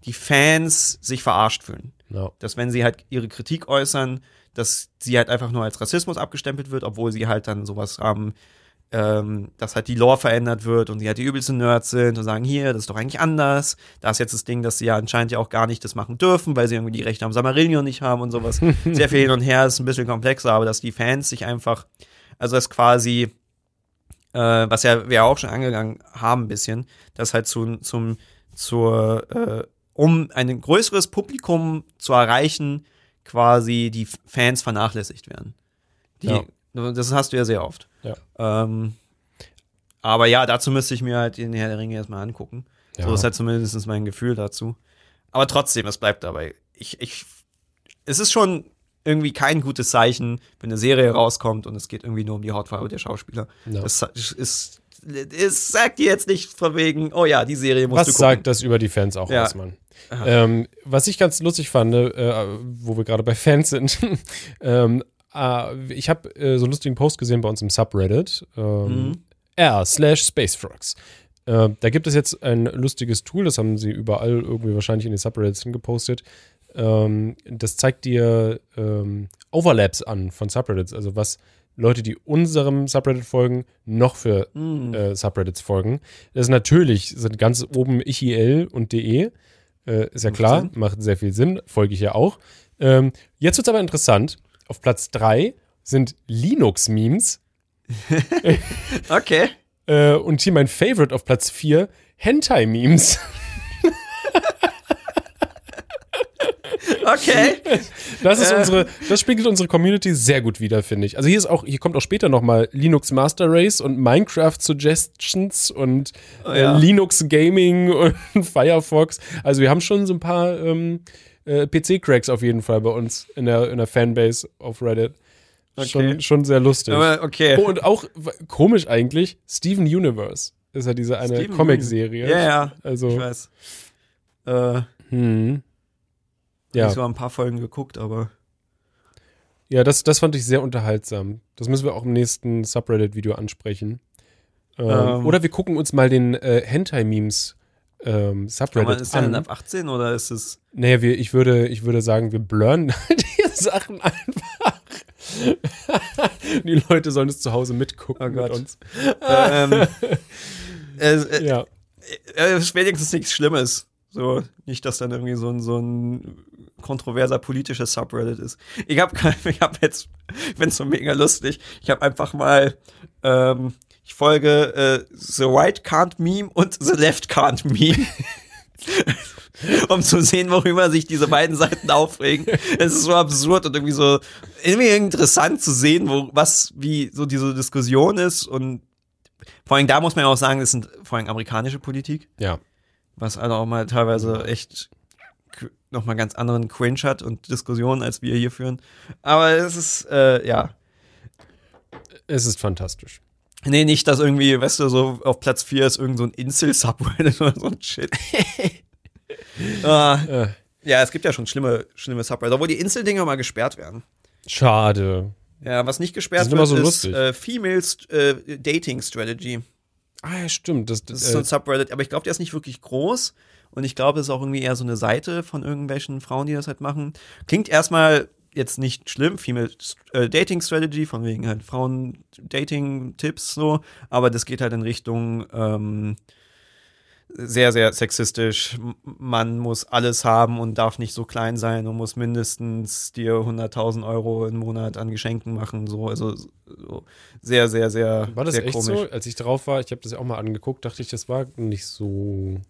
die Fans sich verarscht fühlen Ja. dass wenn sie halt ihre Kritik äußern, dass sie halt einfach nur als Rassismus abgestempelt wird, obwohl sie halt dann sowas haben, ähm, dass halt die Lore verändert wird und sie halt die übelsten Nerds sind und sagen, hier, das ist doch eigentlich anders. Da ist jetzt das Ding, dass sie ja anscheinend ja auch gar nicht das machen dürfen, weil sie irgendwie die Rechte am Samarillion nicht haben und sowas. Sehr viel hin und her, ist ein bisschen komplexer, aber dass die Fans sich einfach, also das quasi, äh, was ja wir auch schon angegangen haben ein bisschen, dass halt zu, zum, zur, äh, um ein größeres Publikum zu erreichen, quasi die Fans vernachlässigt werden. Die, Ja. Das hast du ja sehr oft. Ja. Ähm, aber ja, dazu müsste ich mir halt den Herr der Ringe erstmal angucken. Ja. So ist halt zumindest mein Gefühl dazu. Aber trotzdem, es bleibt dabei. Ich, ich, es ist schon irgendwie kein gutes Zeichen, wenn eine Serie rauskommt und es geht irgendwie nur um die Hautfarbe der Schauspieler. Ja. Das ist es sagt dir jetzt nicht von wegen, oh ja, die Serie musst Was du gucken. sagt das über die Fans auch Ja. Mann? Ähm, was ich ganz lustig fand, äh, wo wir gerade bei Fans sind, ähm, äh, ich habe äh, so einen lustigen Post gesehen bei uns im Subreddit, ähm, r slash spacefrogs. Äh, da gibt es jetzt ein lustiges Tool, das haben sie überall irgendwie wahrscheinlich in den Subreddits hingepostet. Ähm, das zeigt dir ähm, Overlaps an von Subreddits, also was Leute, die unserem Subreddit folgen, noch für äh, Subreddits folgen. Das ist natürlich, sind ganz oben IIL und DE. Äh, ist ja klar, Sinn. macht sehr viel Sinn, folge ich ja auch. Ähm, jetzt wird es aber interessant. Auf Platz 3 sind Linux-Memes. Okay. Äh, und hier mein Favorite auf Platz 4, Hentai-Memes. Okay. Das ist Äh. unsere, das spiegelt unsere Community sehr gut wider, finde ich. Also hier ist auch, hier kommt auch später nochmal Linux Master Race und Minecraft Suggestions und äh, ja. Linux Gaming und Firefox. Also wir haben schon so ein paar ähm, äh, PC-Cracks auf jeden Fall bei uns in der, in der Fanbase auf Reddit. Schon, Okay. schon sehr lustig. Aber okay. Oh, und auch komisch eigentlich, Steven Universe ist ja diese eine Comic-Serie. Ja, ja. Ich Also, weiß. Äh, hm. Ja. Ich habe ein paar Folgen geguckt, aber. Ja, das, das fand ich sehr unterhaltsam. Das müssen wir auch im nächsten Subreddit-Video ansprechen. Ähm, Ähm. oder wir gucken uns mal den äh, Hentai-Memes ähm, Subreddit ist der denn an. ab 18 oder ist es. Naja, wir, ich, würde, ich würde sagen, wir blurren die Sachen einfach. die Leute sollen es zu Hause mitgucken Oh Gott. mit uns. ähm, es, äh, Ja. äh, ist wenigstens nichts Schlimmes. So, nicht, dass dann irgendwie so ein, so ein kontroverser politisches Subreddit ist. Ich habe ich hab jetzt, ich find's so mega lustig. Ich habe einfach mal, ähm, ich folge äh, The Right Can't Meme und The Left Can't Meme. um zu sehen, worüber sich diese beiden Seiten aufregen. Es ist so absurd und irgendwie so irgendwie interessant zu sehen, wo was wie so diese Diskussion ist und vor allem da muss man ja auch sagen, das sind vor allem amerikanische Politik, Ja. was also auch mal teilweise echt k- noch mal ganz anderen Cringe hat und Diskussionen, als wir hier führen. Aber es ist, äh, ja. Es ist fantastisch. Nee, nicht, dass irgendwie, weißt du, so auf Platz 4 ist irgend so ein Insel-Subreddit oder so ein Shit. ah, Äh, ja, es gibt ja schon schlimme, schlimme Subreddit, obwohl die Insel-Dinger mal gesperrt werden. schade. Ja, was nicht gesperrt wird, so ist äh, Female äh, Dating Strategy. Ah, ja, stimmt. Das, Das ist so äh, ein Subreddit, aber ich glaube, der ist nicht wirklich groß. Und ich glaube, es ist auch irgendwie eher so eine Seite von irgendwelchen Frauen, die das halt machen. Klingt erstmal jetzt nicht schlimm, Female äh, Dating Strategy, von wegen halt Frauen Dating Tipps so, aber das geht halt in Richtung ähm, sehr, sehr sexistisch. Man muss alles haben und darf nicht so klein sein und muss mindestens dir 100.000 Euro im Monat an Geschenken machen. So, also so sehr, sehr, sehr, war das sehr echt komisch. so? Als ich drauf war, ich habe das ja auch mal angeguckt, dachte ich, das war nicht so.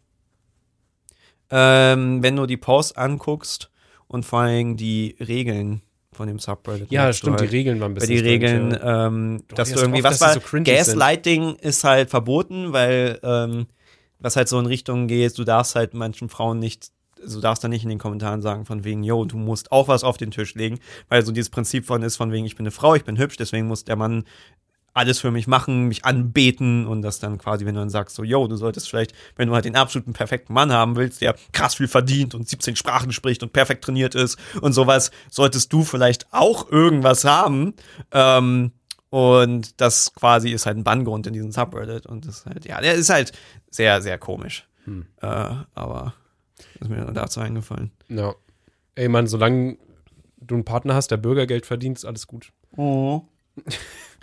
Ähm, wenn du die Posts anguckst und vor allem die Regeln von dem Subreddit. Ja, stimmt, die halt, Regeln waren ein Weil bisschen. die strange, Regeln, ja. ähm, Doch, dass die du irgendwie, oft, was war, die so Gaslighting ist halt verboten, weil, ähm, was halt so in Richtung geht, du darfst halt manchen Frauen nicht, du darfst da nicht in den Kommentaren sagen von wegen, yo, du musst auch was auf den Tisch legen, weil so dieses Prinzip von ist von wegen, ich bin eine Frau, ich bin hübsch, deswegen muss der Mann alles für mich machen, mich anbeten und das dann quasi, wenn du dann sagst, so, yo, du solltest vielleicht, wenn du halt den absoluten perfekten Mann haben willst, der krass viel verdient und 17 Sprachen spricht und perfekt trainiert ist und sowas, solltest du vielleicht auch irgendwas haben. Ähm, und das quasi ist halt ein Banngrund in diesem Subreddit und das ist halt, ja, der ist halt sehr, sehr komisch. Äh, aber ist mir dazu eingefallen. Ja. Ey, Mann, solange du einen Partner hast, der Bürgergeld verdient, ist alles gut.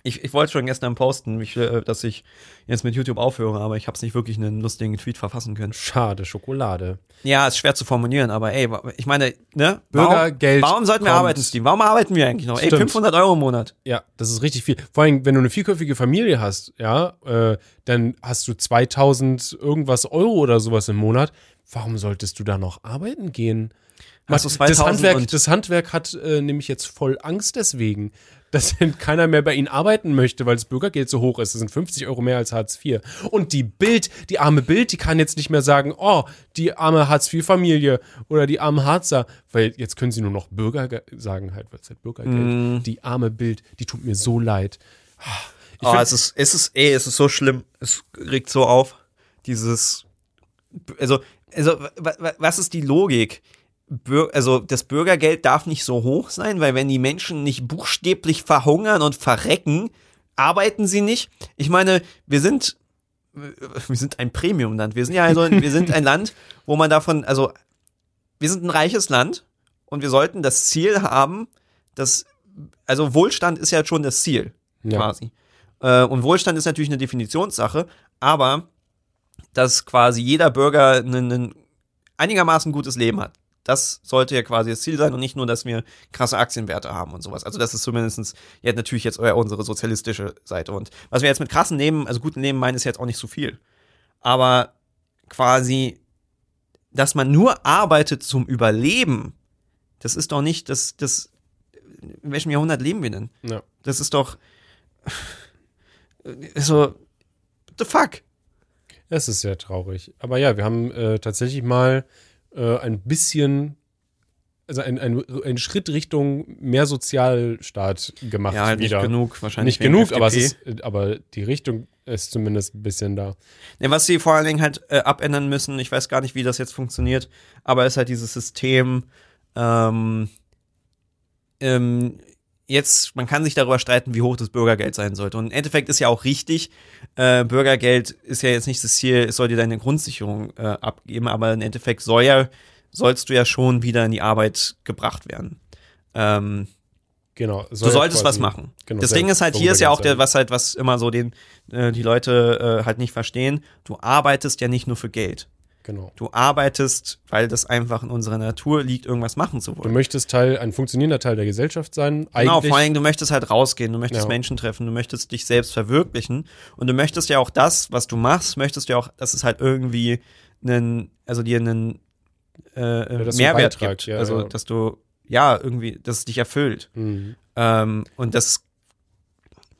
Ich, ich wollte schon gestern posten, mich, äh, dass ich jetzt mit YouTube aufhöre, aber ich habe es nicht wirklich einen lustigen Tweet verfassen können. Schade, Schokolade. Ja, ist schwer zu formulieren, aber ey, ich meine, ne? Bürgergeld Warum, warum sollten wir kommt. arbeiten, Steve? Warum arbeiten wir eigentlich noch? Ey, Stimmt. 500 Euro im Monat. Ja, das ist richtig viel. Vor allem, wenn du eine vierköpfige Familie hast, ja, äh, dann hast du 2000 irgendwas Euro oder sowas im Monat. Warum solltest du da noch arbeiten gehen? Du das, 2000 Handwerk, das Handwerk hat äh, nämlich jetzt voll Angst deswegen, dass keiner mehr bei ihnen arbeiten möchte, weil das Bürgergeld so hoch ist. Das sind 50 Euro mehr als Hartz IV. Und die Bild, die arme Bild, die kann jetzt nicht mehr sagen, oh, die arme Hartz-IV-Familie oder die armen Harzer, weil jetzt können sie nur noch Bürger sagen halt, weil es halt Bürgergeld. Mm. Die arme Bild, die tut mir so leid. oh, find- es ist, es ist, ey, es ist so schlimm. Es regt so auf. Dieses, also, also, wa- wa- was ist die Logik? Also, das Bürgergeld darf nicht so hoch sein, weil wenn die Menschen nicht buchstäblich verhungern und verrecken, arbeiten sie nicht. Ich meine, wir sind, wir sind ein Premiumland. Wir sind ja also, wir sind ein Land, wo man davon, also, wir sind ein reiches Land und wir sollten das Ziel haben, dass, also Wohlstand ist ja schon das Ziel ja. quasi. Äh, und Wohlstand ist natürlich eine Definitionssache, aber dass quasi jeder Bürger ein einigermaßen gutes Leben hat. Das sollte ja quasi das Ziel sein und nicht nur, dass wir krasse Aktienwerte haben und sowas. Also das ist zumindestens ja natürlich jetzt unsere sozialistische Seite. Und was wir jetzt mit krassen Leben, also guten Leben meinen, ist jetzt auch nicht so viel. Aber quasi, dass man nur arbeitet zum Überleben, das ist doch nicht, das, das, in welchem Jahrhundert leben wir denn? Ja. Das ist doch so, what the fuck? Es ist sehr traurig. Aber ja, wir haben äh, tatsächlich mal äh, ein bisschen, also ein, ein, ein Schritt Richtung mehr Sozialstaat gemacht. Ja, halt wieder. nicht genug, wahrscheinlich. Nicht genug, aber, FDP. ist, äh, aber die Richtung ist zumindest ein bisschen da. Ne, was sie vor allen Dingen halt äh, abändern müssen, ich weiß gar nicht, wie das jetzt funktioniert, aber ist halt dieses System, ähm, ähm, jetzt, man kann sich darüber streiten, wie hoch das Bürgergeld sein sollte. Und im Endeffekt ist ja auch richtig, äh, Bürgergeld ist ja jetzt nicht das Ziel, es soll dir deine Grundsicherung äh, abgeben, aber im Endeffekt soll ja, sollst du ja schon wieder in die Arbeit gebracht werden. Ähm, Genau. du solltest was machen. genau, das Ding ist halt, hier ist ja auch der, was halt, was immer so den, äh, die Leute äh, halt nicht verstehen. Du arbeitest ja nicht nur für Geld. Genau. Du arbeitest, weil das einfach in unserer Natur liegt, irgendwas machen zu Du wollen. möchtest Teil, ein funktionierender Teil der Gesellschaft sein. Eigentlich, Genau, vor allem, du möchtest halt rausgehen, du möchtest Ja. Menschen treffen, du möchtest dich selbst verwirklichen und du möchtest ja auch das, was du machst, möchtest ja auch, dass es halt irgendwie einen, also dir einen äh, du einen Mehrwert Beitrag, gibt. ja, also, ja. dass du, ja, irgendwie, dass es dich erfüllt. Mhm. Ähm, und das,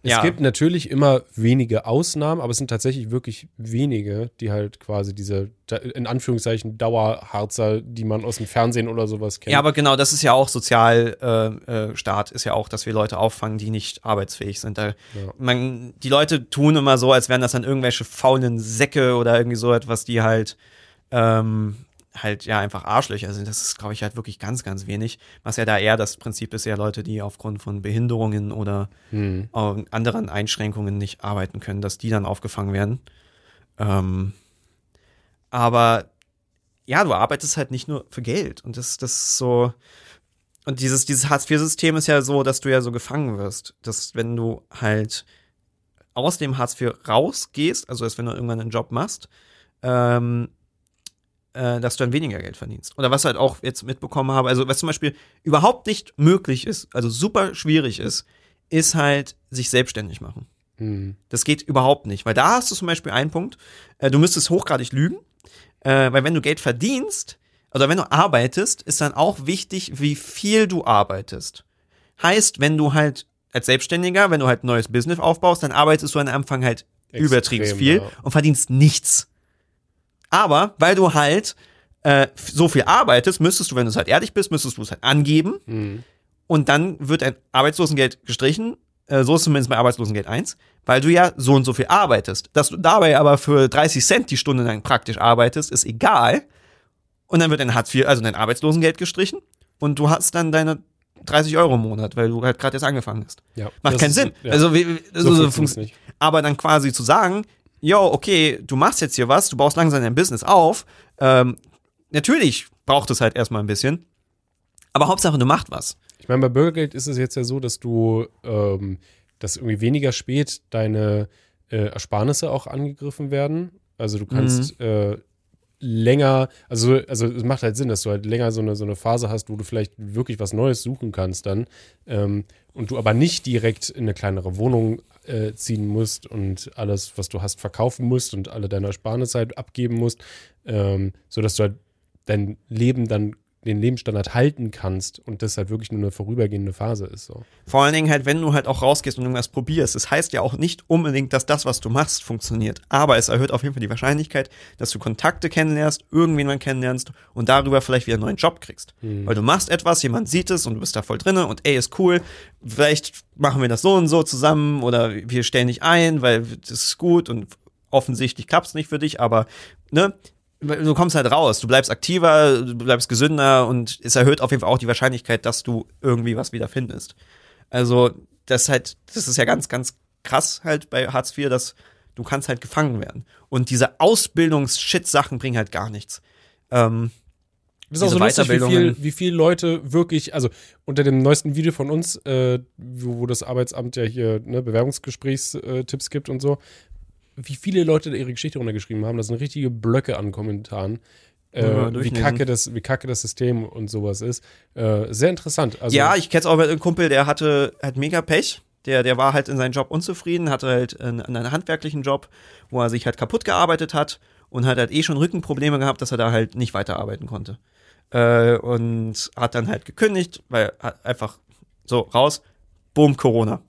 Es ja. gibt natürlich immer wenige Ausnahmen, aber es sind tatsächlich wirklich wenige, die halt quasi diese, in Anführungszeichen, Dauerharzer, die man aus dem Fernsehen oder sowas kennt. Ja, aber genau, das ist ja auch Sozialstaat, äh, äh, ist ja auch, dass wir Leute auffangen, die nicht arbeitsfähig sind. Da, Ja. man, die Leute tun immer so, als wären das dann irgendwelche faulen Säcke oder irgendwie so etwas, die halt ähm, halt ja einfach Arschlöcher sind. Das ist, glaube ich, halt wirklich ganz, ganz wenig. Was ja da eher das Prinzip ist, ja Leute, die aufgrund von Behinderungen oder Hm. anderen Einschränkungen nicht arbeiten können, dass die dann aufgefangen werden. Ähm, aber ja, du arbeitest halt nicht nur für Geld. Und das, das ist so. Und dieses, dieses Hartz-IV-System ist ja so, dass du ja so gefangen wirst. Dass wenn du halt aus dem Hartz IV rausgehst, also dass wenn du irgendwann einen Job machst, ähm, äh, dass du dann weniger Geld verdienst. Oder was halt auch jetzt mitbekommen habe, also was zum Beispiel überhaupt nicht möglich ist, also super schwierig ist, ist halt sich selbstständig machen. Hm. Das geht überhaupt nicht, weil da hast du zum Beispiel einen Punkt, äh, du müsstest hochgradig lügen, äh, weil wenn du Geld verdienst, oder wenn du arbeitest, ist dann auch wichtig, wie viel du arbeitest. Heißt, wenn du halt als Selbstständiger, wenn du halt ein neues Business aufbaust, dann arbeitest du am Anfang halt Extrem, übertrieben viel ja. und verdienst nichts. Aber weil du halt äh, so viel arbeitest, müsstest du, wenn du es halt ehrlich bist, müsstest du es halt angeben Hm. und dann wird ein Arbeitslosengeld gestrichen. Äh, so ist zumindest bei Arbeitslosengeld 1, weil du ja so und so viel arbeitest. Dass du dabei aber für 30 Cent die Stunde lang praktisch arbeitest, ist egal. Und dann wird dein Hartz IV, also dein Arbeitslosengeld gestrichen und du hast dann deine 30 Euro im Monat, weil du halt gerade jetzt angefangen hast. Ja. Macht keinen ist- Sinn. Ja. Also, wie, wie- so so, nicht. aber dann quasi zu sagen, yo, okay, du machst jetzt hier was, du baust langsam dein Business auf. Ähm, natürlich braucht es halt erstmal ein bisschen. Aber Hauptsache, du machst was. Ich meine, bei Bürgergeld ist es jetzt ja so, dass du, ähm, dass irgendwie weniger spät deine äh, Ersparnisse auch angegriffen werden. Also du kannst Mhm. äh, länger, also, also es macht halt Sinn, dass du halt länger so eine, so eine Phase hast, wo du vielleicht wirklich was Neues suchen kannst dann ähm, und du aber nicht direkt in eine kleinere Wohnung äh, ziehen musst und alles, was du hast, verkaufen musst und alle deine Ersparnisse halt abgeben musst, ähm, sodass du halt dein Leben dann den Lebensstandard halten kannst und das halt wirklich nur eine vorübergehende Phase ist. So. Vor allen Dingen halt, wenn du halt auch rausgehst und irgendwas probierst. Das heißt ja auch nicht unbedingt, dass das, was du machst, funktioniert. Aber es erhöht auf jeden Fall die Wahrscheinlichkeit, dass du Kontakte kennenlernst, irgendwen mal kennenlernst und darüber vielleicht wieder einen neuen Job kriegst. Hm. Weil du machst etwas, jemand sieht es und du bist da voll drinne und ey, ist cool. Vielleicht machen wir das so und so zusammen oder wir stellen dich ein, weil das ist gut und offensichtlich klappt es nicht für dich, aber ne, du kommst halt raus, du bleibst aktiver, du bleibst gesünder und es erhöht auf jeden Fall auch die Wahrscheinlichkeit, dass du irgendwie was wieder findest. Also, das ist halt, das ist ja ganz, ganz krass halt bei Hartz IV, dass du kannst halt gefangen werden. Und diese Ausbildungs-Shit-Sachen bringen halt gar nichts. Ähm, Das ist auch so lustig, wie viel, wie viele Leute wirklich, also unter dem neuesten Video von uns, äh, wo, wo das Arbeitsamt ja hier ne, Bewerbungsgesprächstipps gibt und so, wie viele Leute da ihre Geschichte runtergeschrieben haben. Das sind richtige Blöcke an Kommentaren. Äh, Ja, wie, kacke das, wie kacke das System und sowas ist. Äh, sehr interessant. Also, ja, ich kenne es auch mit einem Kumpel, der hatte halt mega Pech. Der, der war halt in seinem Job unzufrieden, hatte halt einen, einen handwerklichen Job, wo er sich halt kaputt gearbeitet hat und hat halt eh schon Rückenprobleme gehabt, dass er da halt nicht weiterarbeiten konnte. Äh, und hat dann halt gekündigt, weil hat einfach so raus, boom, Corona.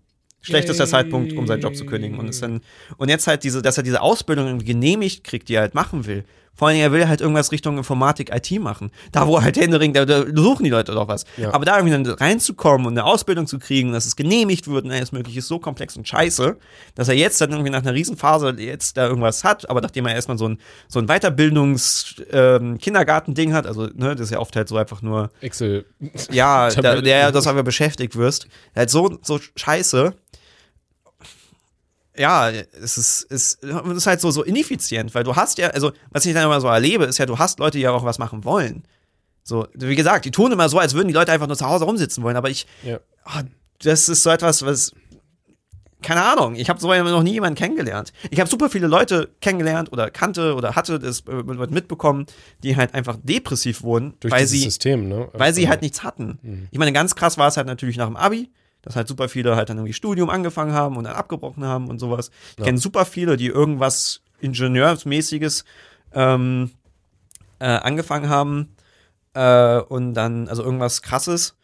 Schlechtester Yay. Zeitpunkt, um seinen Job zu kündigen. Und, ist dann, und jetzt halt diese, dass er diese Ausbildung irgendwie genehmigt kriegt, die er halt machen will. Vor allem, er will halt irgendwas Richtung Informatik, IT machen. Da, wo halt Händering, da, da suchen die Leute doch was. Ja. Aber da irgendwie dann reinzukommen und eine Ausbildung zu kriegen, dass es genehmigt wird und alles mögliche, ist so komplex und scheiße, dass er jetzt dann irgendwie nach einer Riesenphase jetzt da irgendwas hat, aber nachdem er erstmal so ein, so ein Weiterbildungs-Kindergarten-Ding hat, also, ne, das ist ja oft halt so einfach nur, Excel. ja, da, der, dass du einfach beschäftigt wirst. Halt so, so scheiße. Ja, es ist, es ist halt so, so ineffizient, weil du hast ja, also, was ich dann immer so erlebe, ist ja, du hast Leute, die ja auch was machen wollen. So, wie gesagt, die tun immer so, als würden die Leute einfach nur zu Hause rumsitzen wollen, aber ich, Ja. ah, das ist so etwas, was, keine Ahnung, ich habe so noch nie jemanden kennengelernt. Ich habe super viele Leute kennengelernt oder kannte oder hatte das äh, mitbekommen, die halt einfach depressiv wurden, Durch weil sie, System, ne? weil sie Also, halt nichts hatten. Ich meine, ganz krass war es halt natürlich nach dem Abi, dass halt super viele halt dann irgendwie Studium angefangen haben und dann abgebrochen haben und sowas. Ich Ja. kenne super viele, die irgendwas Ingenieursmäßiges ähm, äh, angefangen haben äh, und dann, also irgendwas krasses,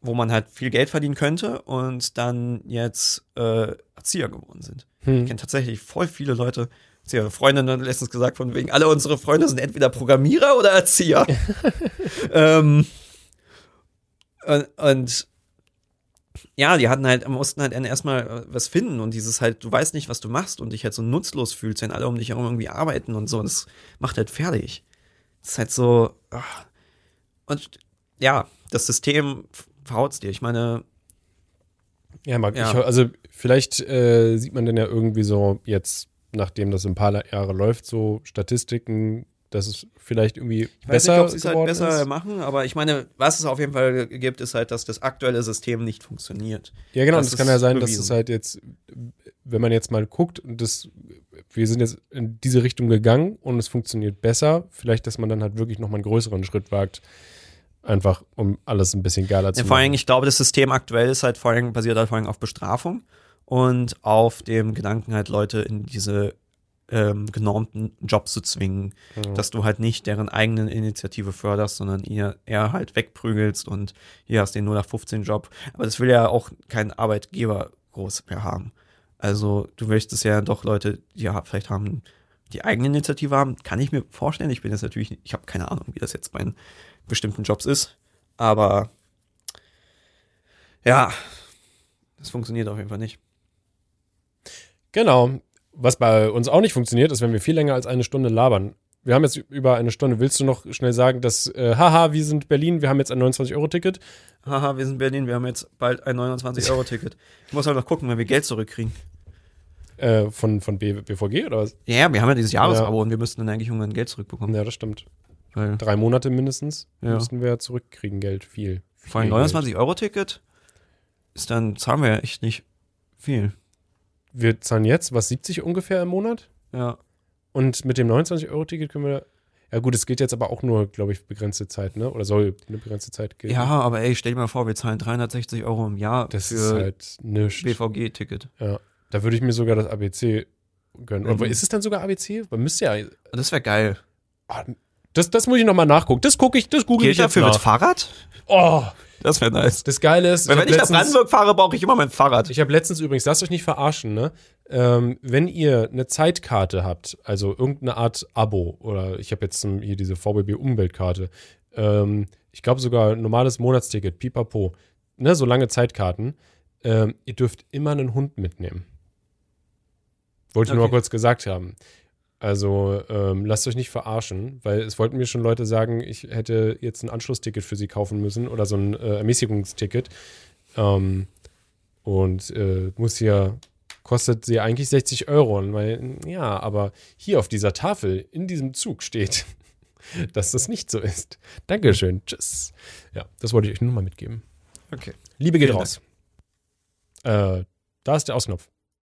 wo man halt viel Geld verdienen könnte und dann jetzt äh, Erzieher geworden sind. Ich Hm. kenne tatsächlich voll viele Leute. Erzieher. Freundin hat letztens gesagt, von wegen, alle unsere Freunde sind entweder Programmierer oder Erzieher. ähm, und, und ja, die hatten halt, mussten halt erstmal äh, was finden und dieses halt, du weißt nicht, was du machst und dich halt so nutzlos fühlst, wenn alle um dich herum irgendwie arbeiten und so. Das macht halt fertig. Das ist halt so. ach. Und ja, das System verhaut's dir. Ich meine, Ja, Marc, Ja. Ich, also vielleicht äh, sieht man denn ja irgendwie so jetzt, nachdem das ein paar Jahre läuft, so Statistiken, dass es vielleicht irgendwie Ich weiß besser nicht, ob sie es halt besser ist. machen, aber ich meine, was es auf jeden Fall gibt, ist halt, dass das aktuelle System nicht funktioniert. Ja, genau. Das und es kann ist ja sein, dass bewiesen. es halt jetzt, wenn man jetzt mal guckt, und das, wir sind jetzt in diese Richtung gegangen und es funktioniert besser, vielleicht, dass man dann halt wirklich nochmal einen größeren Schritt wagt, einfach um alles ein bisschen geiler zu Ja, vor allem, machen. ich glaube, das System aktuell ist halt vor allem, basiert halt vor allem auf Bestrafung und auf dem Gedanken halt Leute in diese ähm, genormten Jobs zu zwingen, Ja. dass du halt nicht deren eigenen Initiative förderst, sondern ihr eher halt wegprügelst und hier hast den 0 nach 15 Job. Aber das will ja auch kein Arbeitgeber groß mehr haben. Also du möchtest ja doch Leute, die ja vielleicht haben, die eigene Initiative haben, kann ich mir vorstellen. Ich bin jetzt natürlich, ich habe keine Ahnung, wie das jetzt bei bestimmten Jobs ist, aber ja, das funktioniert auf jeden Fall nicht. Genau. Was bei uns auch nicht funktioniert, ist, wenn wir viel länger als eine Stunde labern. Wir haben jetzt über eine Stunde. Willst du noch schnell sagen, dass, äh, haha, wir sind Berlin, wir haben jetzt ein 29-Euro-Ticket? Haha, wir sind in Berlin, wir haben jetzt bald ein 29-Euro-Ticket. Ich muss halt noch gucken, wenn wir Geld zurückkriegen. Äh, von, von B BVG oder was? Ja, wir haben ja dieses Jahresabo und wir müssten dann eigentlich irgendwann Geld zurückbekommen. Ja, das stimmt. Weil Drei Monate mindestens Ja. müssten wir zurückkriegen, Geld. Viel. vor allem viel Geld. 29-Euro-Ticket ist dann, zahlen wir ja echt nicht viel. Wir zahlen jetzt, was, 70 ungefähr im Monat? Ja. Und mit dem 29-Euro-Ticket können wir. Ja, gut, es geht jetzt aber auch nur, glaube ich, begrenzte Zeit, ne? Oder soll eine begrenzte Zeit gehen? Ja, aber ey, stell dir mal vor, wir zahlen 360 Euro im Jahr Das für ist halt. BVG-Ticket. Ja. Da würde ich mir sogar das ABC gönnen. Mhm. Aber ist es dann sogar ABC? Man müsste ja. Das wäre geil. Ah, Das, das muss ich nochmal nachgucken. Das gucke ich, das google Gilt ich jetzt dafür mit nach. Fahrrad? Oh, Das wäre nice. das Geile ist, Weil ich wenn hab ich nach Brandenburg fahre, brauche ich immer mein Fahrrad. Ich habe letztens übrigens, lasst euch nicht verarschen, ne? Ähm, wenn ihr eine Zeitkarte habt, also irgendeine Art Abo, oder ich habe jetzt hier diese VBB Umweltkarte, ähm, ich glaube sogar ein normales Monatsticket, pipapo, ne, so lange Zeitkarten, ähm, ihr dürft immer einen Hund mitnehmen. Wollte ich nur Okay. mal kurz gesagt haben. Also ähm, lasst euch nicht verarschen, weil es wollten mir schon Leute sagen, ich hätte jetzt ein Anschlussticket für sie kaufen müssen oder so ein äh, Ermäßigungsticket. Ähm, und äh, muss hier, kostet sie eigentlich 60 Euro. Und weil, ja, aber hier auf dieser Tafel in diesem Zug steht, dass das nicht so ist. Dankeschön. Tschüss. Ja, das wollte ich euch nur mal mitgeben. Okay. Liebe geht Vielen raus. Äh, da ist der Ausknopf.